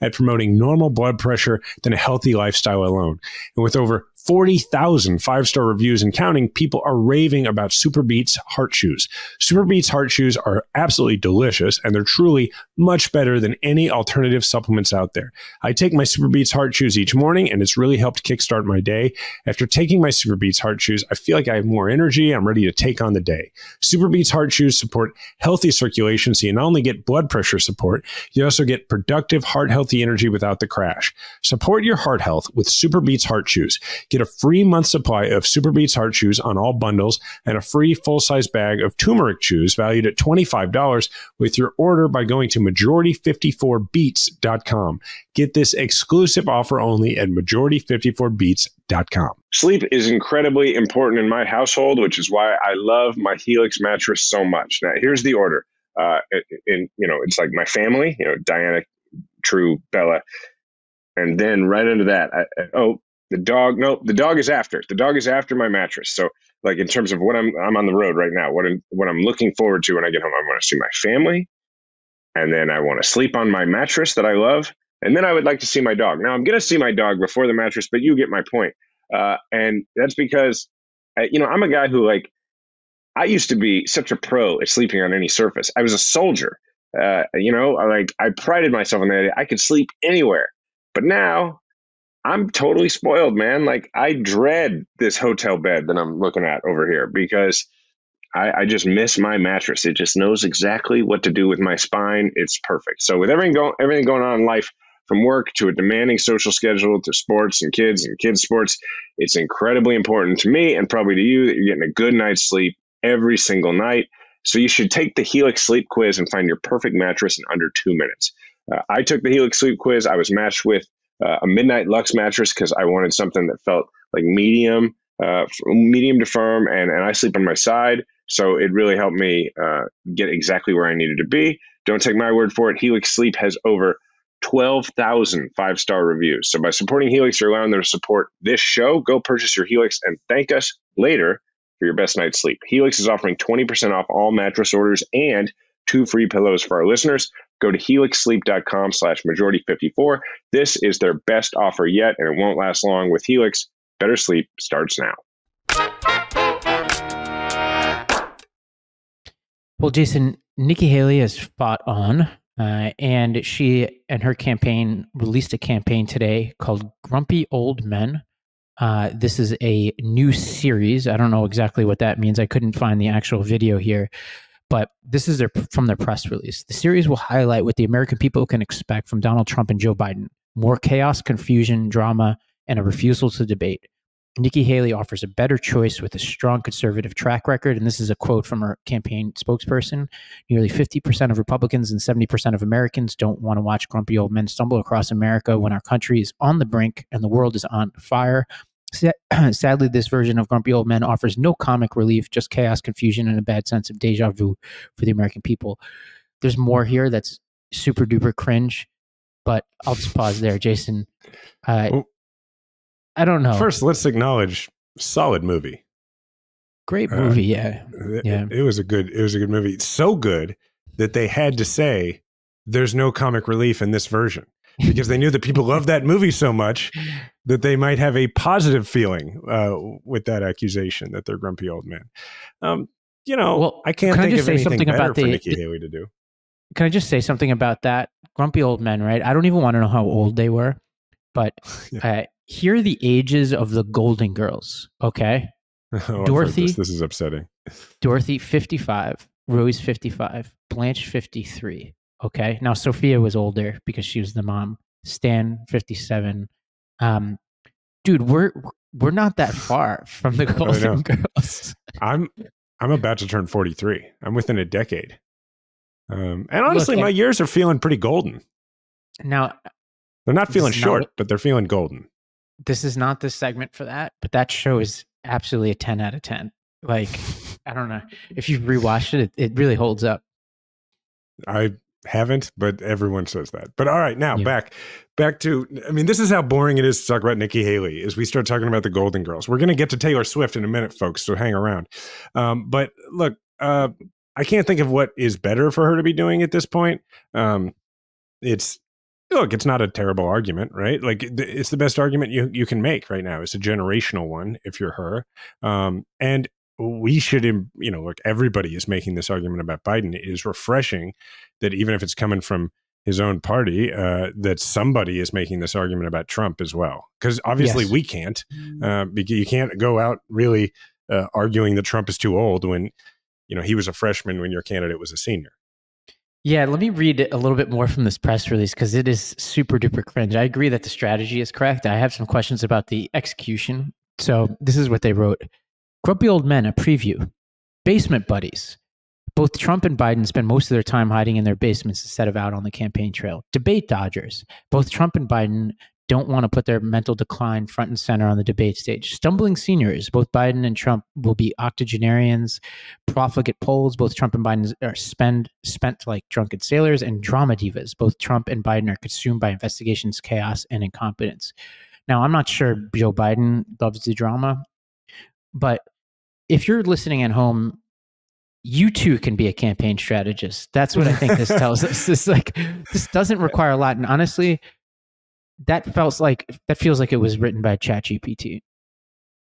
at promoting normal blood pressure than a healthy lifestyle alone. And with over 40,000 five star reviews and counting, people are raving about SuperBeets heart chews. Super Beats heart shoes are absolutely delicious and they're truly much better than any alternative supplements out there. I take my SuperBeets heart chews each morning and it's really helped kickstart my day. After taking my SuperBeets heart chews, I feel like I have more energy. I'm ready to take on the day. SuperBeets heart chews support healthy circulation so you not only get blood pressure support, you also get productive heart healthy energy without the crash. Support your heart health with SuperBeets heart chews. Get a free month supply of SuperBeets heart chews on all bundles and a free full size bag of turmeric chews valued at $25 with your order by going to majority54beats.com. Get this exclusive offer only at majority54beats.com. Sleep is incredibly important in my household, which is why I love my Helix mattress so much. Now, here's the order. Uh, and you know, it's like my family, you know, Diana, True, Bella, and then right under that, I, oh, the dog. No, the dog is after. The dog is after my mattress. So, like in terms of what I'm, I'm on the road right now. What I'm, what I'm looking forward to when I get home, I want to see my family, and then I want to sleep on my mattress that I love, and then I would like to see my dog. Now, I'm going to see my dog before the mattress, but you get my point. Uh, and that's because, you know, I'm a guy who like I used to be such a pro at sleeping on any surface. I was a soldier. Uh, you know, like I prided myself on that. I could sleep anywhere. But now I'm totally spoiled, man. Like I dread this hotel bed that I'm looking at over here because I, I just miss my mattress. It just knows exactly what to do with my spine. It's perfect. So with everything going everything going on in life, from work to a demanding social schedule to sports and kids and kids sports, it's incredibly important to me and probably to you that you're getting a good night's sleep every single night. So you should take the Helix Sleep Quiz and find your perfect mattress in under two minutes. Uh, I took the Helix Sleep Quiz. I was matched with uh, a Midnight Luxe mattress because I wanted something that felt like medium, uh, medium to firm, and, and I sleep on my side. So it really helped me uh, get exactly where I needed to be. Don't take my word for it. Helix Sleep has over 12,000 five star reviews. So by supporting Helix, you're allowing them to support this show. Go purchase your Helix and thank us later for your best night's sleep. Helix is offering 20% off all mattress orders and two free pillows for our listeners. Go to helixsleep.com slash majority 54. This is their best offer yet, and it won't last long with Helix. Better sleep starts now. Well, Jason, Nikki Haley has fought on, uh, and she and her campaign released a campaign today called Grumpy Old Men uh, this is a new series. I don't know exactly what that means. I couldn't find the actual video here, but this is their, from their press release. The series will highlight what the American people can expect from Donald Trump and Joe Biden more chaos, confusion, drama, and a refusal to debate. Nikki Haley offers a better choice with a strong conservative track record. And this is a quote from her campaign spokesperson. Nearly 50% of Republicans and 70% of Americans don't want to watch grumpy old men stumble across America when our country is on the brink and the world is on fire. Sadly, this version of Grumpy Old Men offers no comic relief, just chaos, confusion, and a bad sense of deja vu for the American people. There's more here that's super duper cringe, but I'll just pause there, Jason. Uh, well, I don't know. First, let's acknowledge solid movie. Great uh, movie, uh, yeah, yeah. It, it was a good. It was a good movie. so good that they had to say there's no comic relief in this version because they knew that people loved that movie so much that they might have a positive feeling uh, with that accusation that they're grumpy old men. Um, you know, well, I can't can think I just of say something about the, Nikki Haley to do. Can I just say something about that grumpy old men? Right? I don't even want to know how old they were, but yeah. uh, here are the ages of the Golden Girls. Okay, oh, Dorothy. This. this is upsetting. Dorothy, fifty-five. Rose, fifty-five. Blanche, fifty-three. Okay. Now Sophia was older because she was the mom. Stan, 57. Um, dude, we're we're not that far from the Golden Girls. I'm I'm about to turn 43. I'm within a decade. Um, and honestly, Look, my years are feeling pretty golden. Now, they're not feeling short, not, but they're feeling golden. This is not the segment for that, but that show is absolutely a 10 out of 10. Like, I don't know. If you've rewatched it, it, it really holds up. I haven't, but everyone says that. But all right, now yeah. back back to I mean, this is how boring it is to talk about Nikki Haley as we start talking about the Golden Girls. We're gonna get to Taylor Swift in a minute, folks, so hang around. Um, but look, uh, I can't think of what is better for her to be doing at this point. Um, it's look, it's not a terrible argument, right? Like it's the best argument you you can make right now. It's a generational one if you're her, um, and we should, you know, look, everybody is making this argument about Biden. It is refreshing that even if it's coming from his own party, uh, that somebody is making this argument about Trump as well. Because obviously yes. we can't. Uh, you can't go out really uh, arguing that Trump is too old when, you know, he was a freshman when your candidate was a senior. Yeah, let me read a little bit more from this press release because it is super duper cringe. I agree that the strategy is correct. I have some questions about the execution. So this is what they wrote Grumpy Old Men, a preview. Basement Buddies. Both Trump and Biden spend most of their time hiding in their basements instead of out on the campaign trail. Debate Dodgers. Both Trump and Biden don't want to put their mental decline front and center on the debate stage. Stumbling seniors, both Biden and Trump will be octogenarians. Profligate polls, both Trump and Biden are spend, spent like drunken sailors. And drama divas, both Trump and Biden are consumed by investigations, chaos, and incompetence. Now, I'm not sure Joe Biden loves the drama, but if you're listening at home you too can be a campaign strategist. That's what I think this tells us. This like this doesn't require a lot, and honestly, that felt like that feels like it was written by ChatGPT.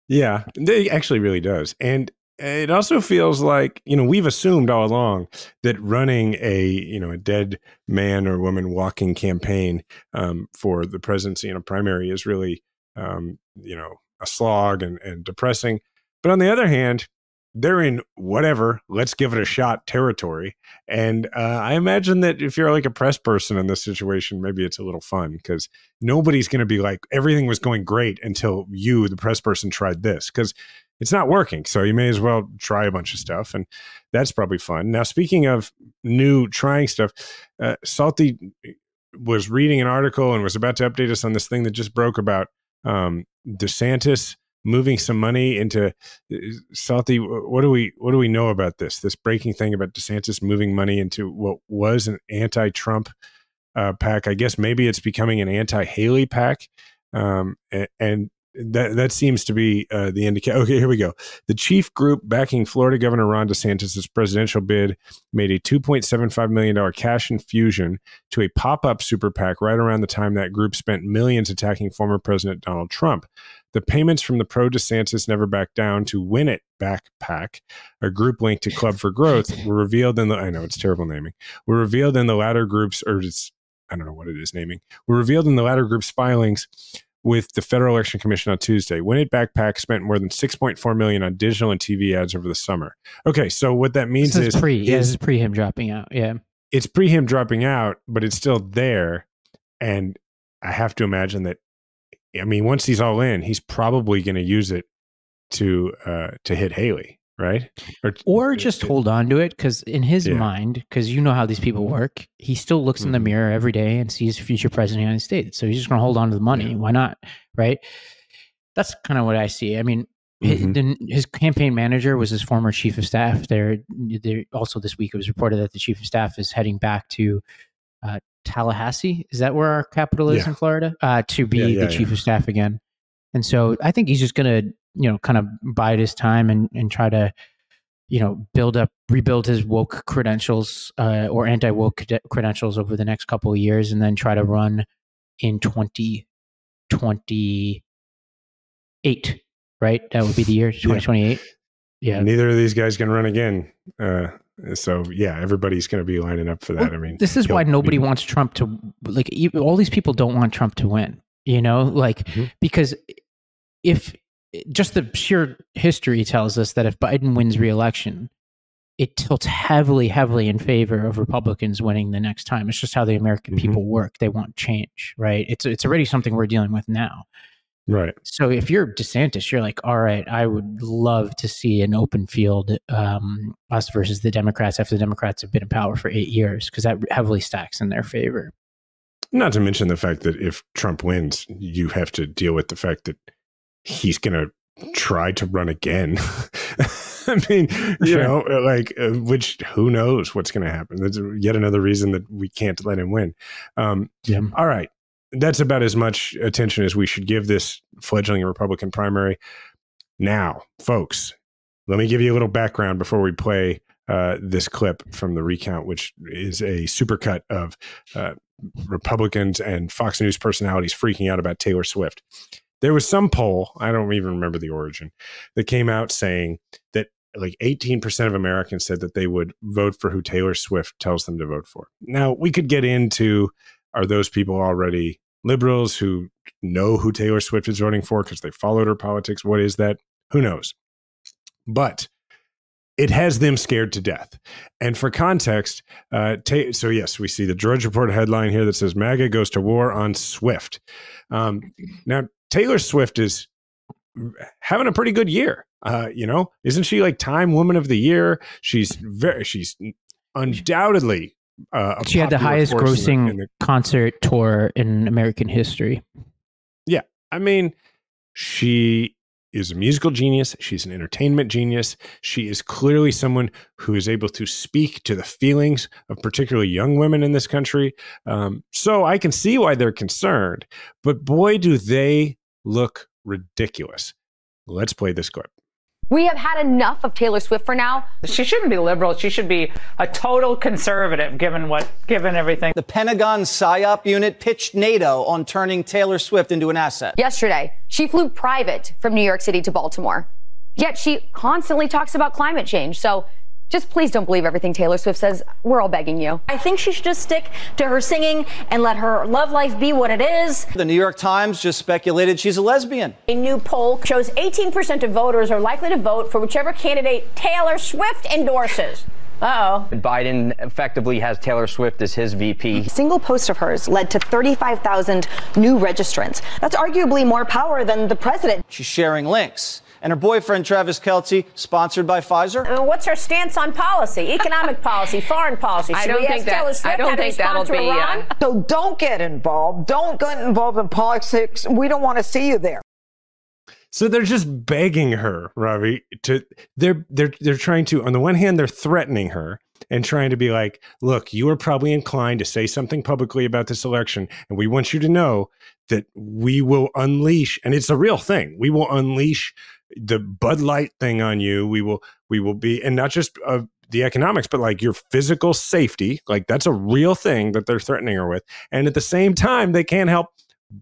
Yeah, it actually really does, and it also feels like you know we've assumed all along that running a you know a dead man or woman walking campaign um, for the presidency in a primary is really um, you know a slog and, and depressing. But on the other hand, they're in whatever let's give it a shot territory. And uh, i imagine that if you're like a press person in this situation maybe it's a little fun because nobody's going to be like everything was going great until you the press person tried this because it's not working. So you may as well try a bunch of stuff and that's probably fun. Now speaking of new trying stuff uh, salty was reading an article and was about to update us on this thing that just broke about um, desantis moving some money into uh, Salty. What do we what do we know about this? This breaking thing about DeSantis moving money into what was an anti-Trump uh, PAC. I guess maybe it's becoming an anti-Haley PAC. Um, and, and that that seems to be uh, the indicator. Okay, here we go. The chief group backing Florida Governor Ron DeSantis' presidential bid made a $2.75 million cash infusion to a pop up super PAC right around the time that group spent millions attacking former President Donald Trump. The payments from the pro DeSantis Never Back Down to Win It Back PAC, a group linked to Club for Growth, were revealed in the, I know it's terrible naming, were revealed in the latter group's, or it's, I don't know what it is naming, were revealed in the latter group's filings with the Federal Election Commission on Tuesday. Win It Back PAC spent more than 6.4 million on digital and TV ads over the summer. Okay, so what that means this is, pre, is, yeah, this is pre him dropping out. Yeah, it's pre him dropping out, but it's still there, and I have to imagine that I mean, once he's all in, he's probably going to use it to uh, to hit Haley, right? Or, or just hold on to it because in his yeah. mind, because you know how these people work, he still looks mm-hmm. in the mm-hmm. mirror every day and sees future president of the United States. So he's just going to hold on to the money. Yeah. Why not? Right? That's kind of what I see. I mean, mm-hmm. his, his, campaign manager was his former chief of staff. There, there also this week it was reported that the chief of staff is heading back to uh, Tallahassee. Is that where our capital is yeah. in Florida? Uh, to be yeah, yeah, the chief of staff again. And so I think he's just going to, you know, kind of bide his time and, and try to, you know, build up, rebuild his woke credentials uh, or anti woke credentials over the next couple of years and then try to run in 2028, right? That would be the year 2028. Yeah. Neither of these guys can run again. Uh, so yeah, everybody's going to be lining up for that. Well, I mean, this is why nobody be, wants Trump to like. All these people don't want Trump to win. You know, like mm-hmm. because if just the sheer history tells us that if Biden wins re-election, it tilts heavily, heavily in favor of Republicans winning the next time. It's just how the American mm-hmm. people work. They want change, right? It's it's already something we're dealing with now. Right. So if you're DeSantis, you're like, all right, I would love to see an open field, um, us versus the Democrats after the Democrats have been in power for eight years, because that heavily stacks in their favor. Not to mention the fact that if Trump wins, you have to deal with the fact that he's going to try to run again. I mean, you sure. know, like, uh, which who knows what's going to happen? That's yet another reason that we can't let him win. Um, yeah. All right that's about as much attention as we should give this fledgling Republican primary. Now, folks, let me give you a little background before we play uh, this clip from the recount, which is a supercut of uh, Republicans and Fox News personalities freaking out about Taylor Swift. There was some poll, I don't even remember the origin, that came out saying that like 18% of Americans said that they would vote for who Taylor Swift tells them to vote for. Now, we could get into are those people already liberals who know who Taylor Swift is voting for because they followed her politics? What is that? Who knows? But it has them scared to death. And for context, uh, ta- so yes, we see the Drudge Report headline here that says MAGA goes to war on Swift. Um, now, Taylor Swift is having a pretty good year. Uh, you know, isn't she like Time Woman of the Year? She's very, she's undoubtedly. Uh, She had the highest force in grossing the- in the concert tour in American history. Yeah. I mean, she is a musical genius. She's an entertainment genius. She is clearly someone who is able to speak to the feelings of particularly young women in this country. Um, so I can see why they're concerned, but boy, do they look ridiculous. Let's play this clip. We have had enough of Taylor Swift for now. She shouldn't be liberal. She should be a total conservative, given what, given everything. The Pentagon PSYOP unit pitched NATO on turning Taylor Swift into an asset. Yesterday, she flew private from New York City to Baltimore. Yet she constantly talks about climate change. So just please don't believe everything Taylor Swift says. We're all begging you. I think she should just stick to her singing and let her love life be what it is. The New York Times just speculated she's a lesbian. A new poll shows 18% of voters are likely to vote for whichever candidate Taylor Swift endorses. Uh oh. Biden effectively has Taylor Swift as his VP. A single post of hers led to 35,000 new registrants. That's arguably more power than the president. She's sharing links. And her boyfriend, Travis Kelce, sponsored by Pfizer. Uh, what's her stance on policy, economic policy, foreign policy? Should I don't we think ask that- Taylor I don't think that'll respond to be, uh, So don't get involved. Don't get involved in politics. We don't want to see you there. So they're just begging her, Ravi, to they're they're they're trying to on the one hand they're threatening her and trying to be like, look, you are probably inclined to say something publicly about this election and we want you to know that we will unleash and it's a real thing. We will unleash the Bud Light thing on you. We will we will be and not just uh, the economics but like your physical safety. Like that's a real thing that they're threatening her with. And at the same time they can't help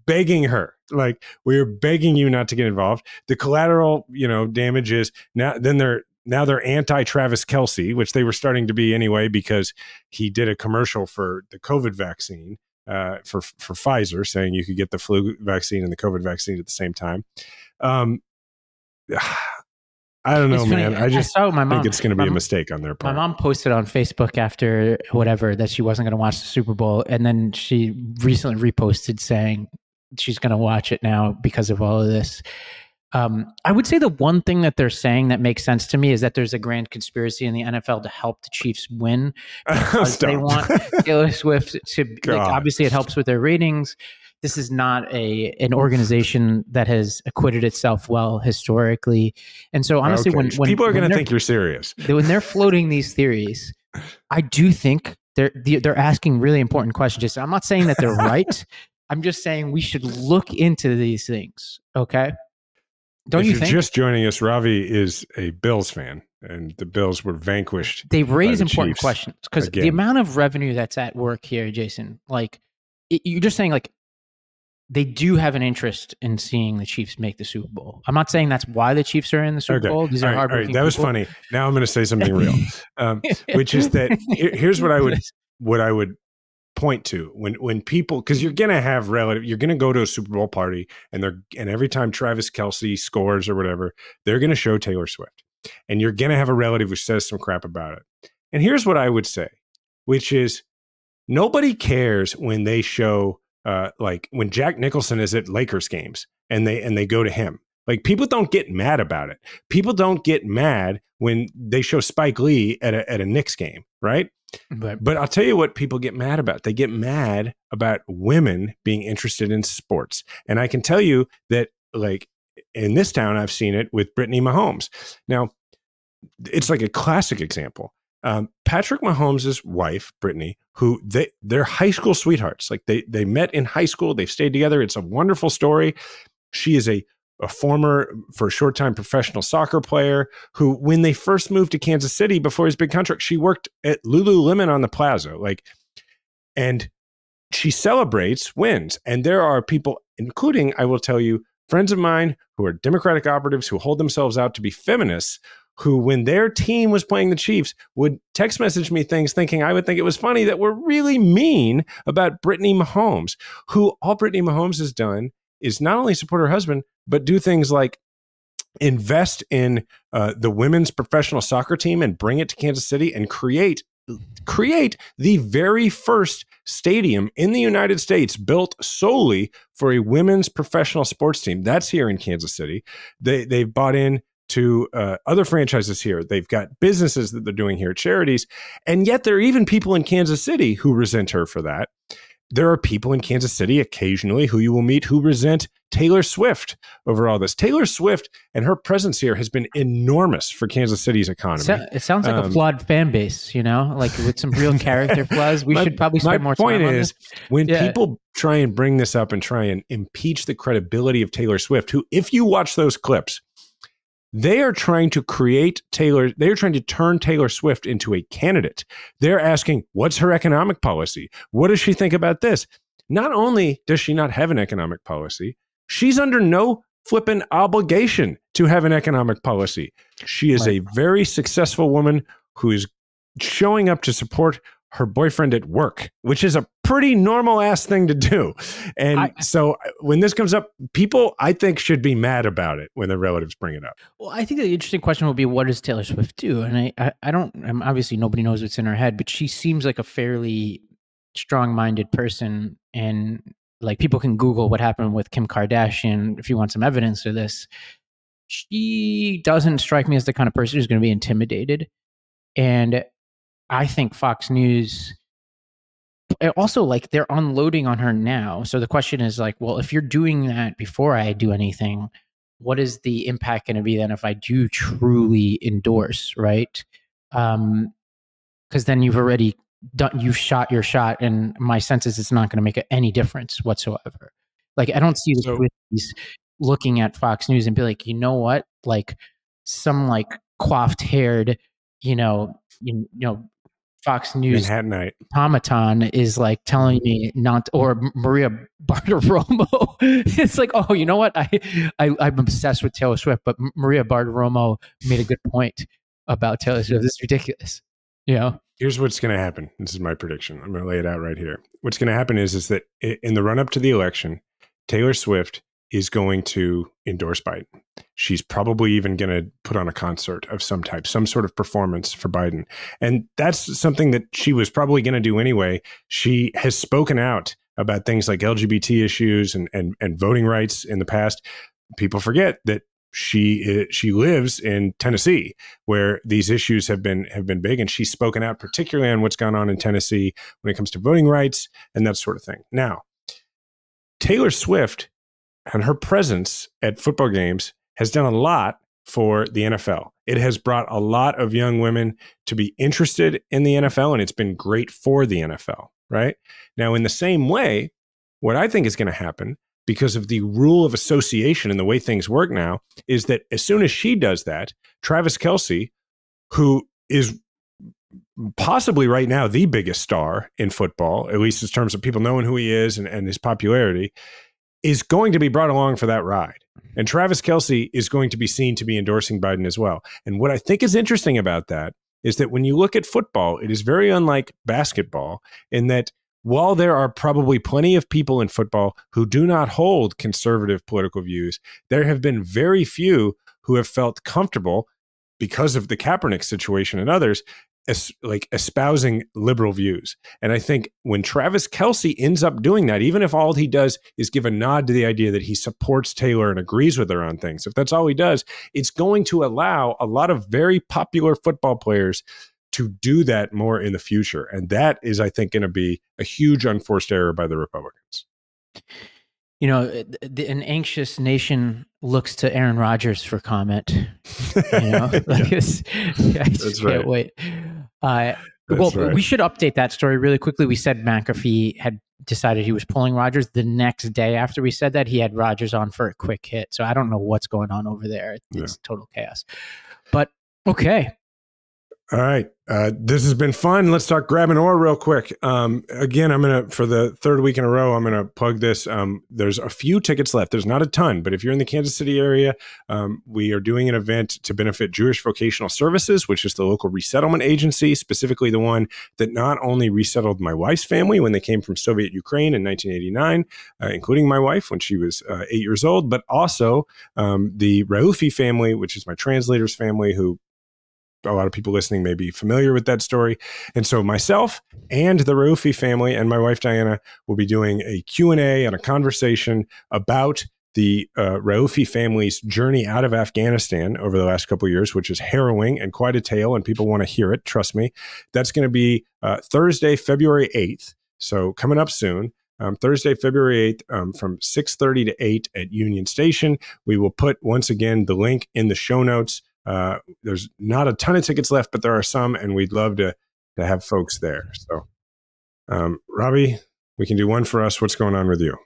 begging her like we're begging you not to get involved the collateral you know damage is now then they're now they're anti Travis Kelce, which they were starting to be anyway because he did a commercial for the COVID vaccine uh, for for Pfizer, saying you could get the flu vaccine and the COVID vaccine at the same time. Um, I don't know, man. I just saw my mom. think it's going to be my a mistake on their part. My mom posted on Facebook after whatever that she wasn't going to watch the Super Bowl, and then she recently reposted saying she's going to watch it now because of all of this. Um, I would say the one thing that they're saying that makes sense to me is that there's a grand conspiracy in the NFL to help the Chiefs win because they want Taylor Swift to. Like, obviously, it helps with their ratings. This is not a an organization that has acquitted itself well historically, and so honestly, Okay. when, when people are going to think you're serious, when they're floating these theories, I do think they're they're asking really important questions. Just- I'm not saying that they're right. I'm just saying we should look into these things. Okay, don't if you you're think just joining us, Ravi is a Bills fan, and the Bills were vanquished. they raise the important Chiefs questions? Because the amount of revenue that's at work here, Jason, like you're just saying, like they do have an interest in seeing the Chiefs make the Super Bowl. I'm not saying that's why the Chiefs are in the Super Bowl. These All are right, all right. hardworking. That was people. funny. Now I'm going to say something real, um, which is that here- here's what I would what I would point to when when people because you're going to have relative you're going to go to a Super Bowl party and they're and every time Travis Kelce scores or whatever they're going to show Taylor Swift and you're going to have a relative who says some crap about it. And here's what I would say, which is nobody cares when they show uh, like when Jack Nicholson is at Lakers games and they and they go to him. Like people don't get mad about it. People don't get mad when they show Spike Lee at a at a Knicks game, right? But But I'll tell you what people get mad about. They get mad about women being interested in sports. And I can tell you that like in this town I've seen it with Brittany Mahomes. Now, it's like a classic example. Um, Patrick Mahomes' wife, Brittany, who they they're high school sweethearts. Like they they met in high school, they've stayed together. It's a wonderful story. She is a a former, for a short time, professional soccer player who, when they first moved to Kansas City before his big contract, she worked at Lululemon on the plaza. Like, and she celebrates wins. And there are people, including, I will tell you, friends of mine who are Democratic operatives who hold themselves out to be feminists, who, when their team was playing the Chiefs, would text message me things thinking I would think it was funny that were really mean about Brittany Mahomes, who all Brittany Mahomes has done is not only support her husband, but do things like invest in uh, the women's professional soccer team and bring it to Kansas City and create create the very first stadium in the United States built solely for a women's professional sports team. That's here in Kansas City. They they've bought in to uh, other franchises here. They've got businesses that they're doing here, charities, and yet there are even people in Kansas City who resent her for that. There are people in Kansas City occasionally who you will meet who resent Taylor Swift over all this. Taylor Swift and her presence here has been enormous for Kansas City's economy. So, it sounds like Um, a flawed fan base, you know, like with some real character flaws. We My- should probably spend more point time on is when Yeah. people try and bring this up and try and impeach the credibility of Taylor Swift, who, if you watch those clips, they are trying to create Taylor, they are trying to turn Taylor Swift into a candidate. They're asking, what's her economic policy? What does she think about this? Not only does she not have an economic policy, she's under no flippin' obligation to have an economic policy. She is a very successful woman who is showing up to support her boyfriend at work, which is a pretty normal ass thing to do. And so uh, when this comes up, people I think should be mad about it when their relatives bring it up. Well, I think the interesting question will be what does Taylor Swift do? And I, I, I don't, I'm obviously nobody knows what's in her head, but she seems like a fairly strong minded person. And like people can Google what happened with Kim Kardashian if you want some evidence of this. She doesn't strike me as the kind of person who's going to be intimidated. And I think Fox News also like they're unloading on her now. So the question is like, well, if you're doing that before I do anything, what is the impact going to be then if I do truly endorse, right? Um, because then you've already done, you've shot your shot, and my sense is it's not going to make any difference whatsoever. Like I don't see the Swifties looking at Fox News and be like, you know what, like some like coiffed haired, you know, you, you know, Fox News Manhattanite. automaton is like telling me not or Maria Bartiromo. it's like, oh, you know what? I, I I'm obsessed with Taylor Swift, but Maria Bartiromo made a good point about Taylor Swift. This is ridiculous. You know, Here's what's going to happen. This is my prediction. I'm going to lay it out right here. What's going to happen is is that in the run up to the election, Taylor Swift is going to endorse Biden. She's probably even going to put on a concert of some type, some sort of performance for Biden. And that's something that she was probably going to do anyway. She has spoken out about things like LGBT issues and, and, and voting rights in the past. People forget that she uh, she lives in Tennessee where these issues have been have been big and she's spoken out particularly on what's gone on in Tennessee when it comes to voting rights and that sort of thing. Now, Taylor Swift and her presence at football games has done a lot for the NFL. It has brought a lot of young women to be interested in the NFL, and it's been great for the NFL, right? Now, in the same way, what I think is going to happen because of the rule of association and the way things work now is that as soon as she does that, Travis Kelce, who is possibly right now the biggest star in football, at least in terms of people knowing who he is and, and his popularity, is going to be brought along for that ride. Mm-hmm. And Travis Kelce is going to be seen to be endorsing Biden as well. And what I think is interesting about that is that when you look at football, it is very unlike basketball in that while there are probably plenty of people in football who do not hold conservative political views, there have been very few who have felt comfortable because of the Kaepernick situation and others as like espousing liberal views. And I think when Travis Kelce ends up doing that, even if all he does is give a nod to the idea that he supports Taylor and agrees with her on things, if that's all he does, it's going to allow a lot of very popular football players to do that more in the future. And that is, I think, going to be a huge unforced error by the Republicans. you know, eh, the, an anxious nation looks to Aaron Rodgers for comment. You know, like it's, I just That's can't right. wait. Uh, well, right. we should update that story really quickly. We said McAfee had decided he was pulling Rodgers. The next day after we said that, he had Rodgers on for a quick hit. So I don't know what's going on over there. It's total chaos. But okay, All right. Uh, this has been fun. Let's talk grab an oar real quick. Um, again, I'm going to, for the third week in a row, I'm going to plug this. Um, there's a few tickets left. There's not a ton, but if you're in the Kansas City area, um, we are doing an event to benefit Jewish Vocational Services, which is the local resettlement agency, specifically the one that not only resettled my wife's family when they came from Soviet Ukraine in 1989, uh, including my wife when she was uh, eight years old, but also um, the Raufi family, which is my translator's family, who a lot of people listening may be familiar with that story. And so myself and the Raufi family and my wife Diana will be doing a Q&A and a conversation about the uh, Raufi family's journey out of Afghanistan over the last couple of years, which is harrowing and quite a tale, and people want to hear it. Trust me. That's going to be uh, Thursday, February 8th. So coming up soon. Um, Thursday, February 8th, um, from 6.30 to 8 at Union Station. We will put, once again, the link in the show notes. Uh, there's not a ton of tickets left, but there are some, and we'd love to to have folks there. So, um, Ravi, we can do one for us. What's going on with you?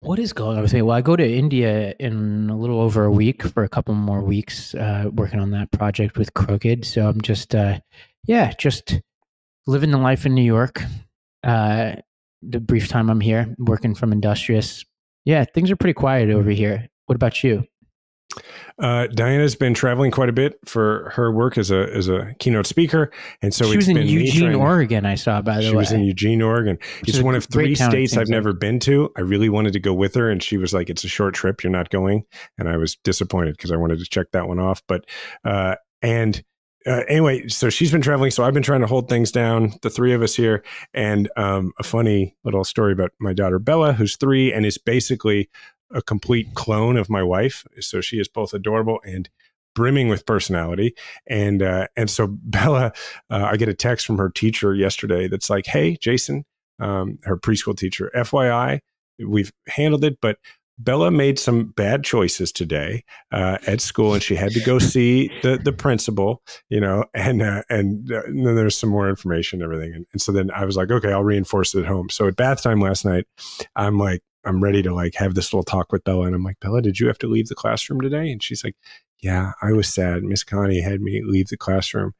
What is going on with me? Well, I go to India in a little over a week for a couple more weeks, uh, working on that project with Crooked. So I'm just, uh, yeah, just living the life in New York. Uh, the brief time I'm here, working from Industrious. Yeah, things are pretty quiet over here. What about you? Uh, Diana's been traveling quite a bit for her work as a as a keynote speaker, and so she was in Eugene, Oregon. I saw by the she way. She was in Eugene, Oregon. It's one of three states I've like. never been to. I really wanted to go with her, and she was like, "It's a short trip. You're not going." And I was disappointed because I wanted to check that one off. But uh, and uh, anyway, so she's been traveling. So I've been trying to hold things down. The three of us here, and um, a funny little story about my daughter Bella, who's three and is basically a complete clone of my wife. So she is both adorable and brimming with personality. And uh, and so Bella, uh, I get a text from her teacher yesterday that's like, "Hey, Jason, um, her preschool teacher, FYI, we've handled it, but." Bella made some bad choices today uh, at school, and she had to go see the the principal. You know, and uh, and, uh, and then there's some more information, and everything. And, and so then I was like, okay, I'll reinforce it at home. So at bath time last night, I'm like, I'm ready to like have this little talk with Bella, and I'm like, Bella, did you have to leave the classroom today? And she's like, Yeah, I was sad. Miss Connie had me leave the classroom,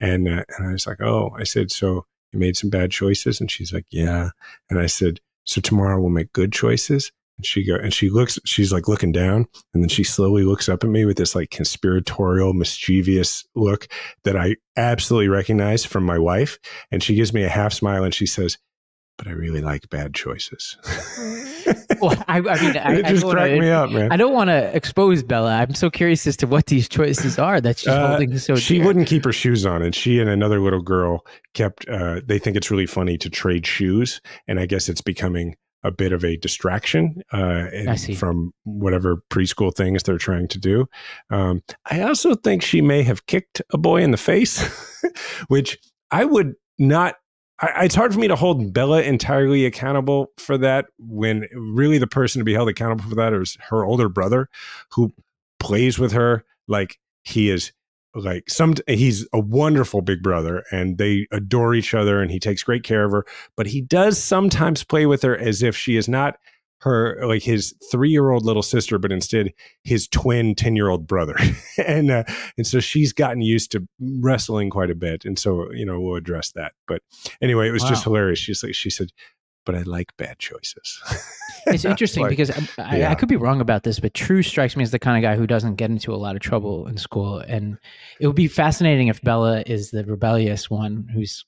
and uh, and I was like, Oh, I said, so you made some bad choices, and she's like, Yeah, and I said, so tomorrow we'll make good choices. And she go and she looks, she's like looking down, and then she slowly looks up at me with this like conspiratorial, mischievous look that I absolutely recognize from my wife. And she gives me a half smile and she says, But I really like bad choices. well, I, I mean, I, It just wanna- me up, man. I don't want to expose Bella. I'm so curious as to what these choices are that she's Uh, holding so she dear. wouldn't keep her shoes on and she and another little girl kept uh, they think it's really funny to trade shoes and i guess it's becoming a bit of a distraction uh, and from whatever preschool things they're trying to do um, i also think she may have kicked a boy in the face which i would not I, it's hard for me to hold Bella entirely accountable for that when really the person to be held accountable for that is her older brother who plays with her. Like he is like some he's a wonderful big brother and they adore each other and he takes great care of her but he does sometimes play with her as if she is not her like his three-year-old little sister but instead his twin 10-year-old brother and uh, and so she's gotten used to wrestling quite a bit and so you know we'll address that but anyway it was just hilarious she's like she said but i like bad choices It's interesting Like, because I, I, yeah. I could be wrong about this, but True strikes me as the kind of guy who doesn't get into a lot of trouble in school. And it would be fascinating if Bella is the rebellious one who's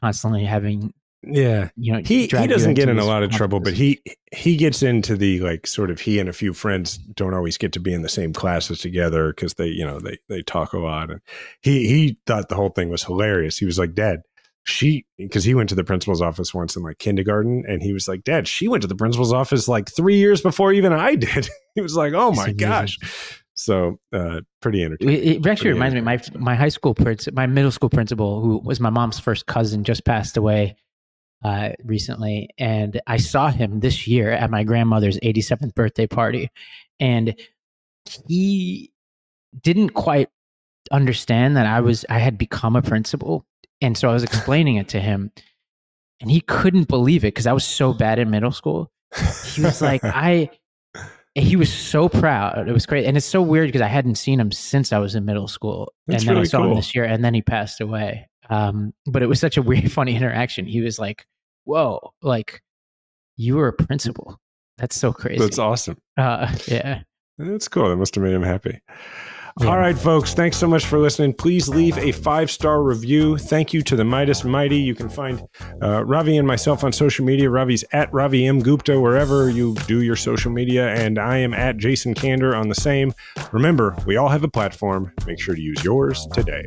constantly having, Yeah, you know, he he doesn't get in a lot of trouble, but he he gets into the like sort of he and a few friends don't always get to be in the same classes together because they you know they they talk a lot, and he he thought the whole thing was hilarious. He was like, Dad, she because he went to the principal's office once in like kindergarten, and he was like, Dad, she went to the principal's office like three years before even I did. he was like, Oh my gosh, so uh, pretty It, entertaining. it actually Pretty reminds me, my my high school principal, my middle school principal, who was my mom's first cousin, just passed away uh, recently, and I saw him this year at my grandmother's 87th birthday party, and he didn't quite understand that I was I had become a principal, and so I was explaining it to him, and he couldn't believe it because I was so bad in middle school. He was like, I. He was so proud. It was great, and it's so weird because I hadn't seen him since I was in middle school, That's and then I really saw him this year, and then he passed away. Um, but it was such a weird, funny interaction. He was like, "Whoa, like you were a principal. That's so crazy." That's awesome. Uh, yeah. That's cool. That must have made him happy. All right, folks. Thanks so much for listening. Please leave a five star review. Thank you to the Meidas Mighty. You can find uh, Ravi and myself on social media. Ravi's at Ravi M. Gupta, wherever you do your social media. And I am at Jason Kander on the same. Remember, we all have a platform. Make sure to use yours today.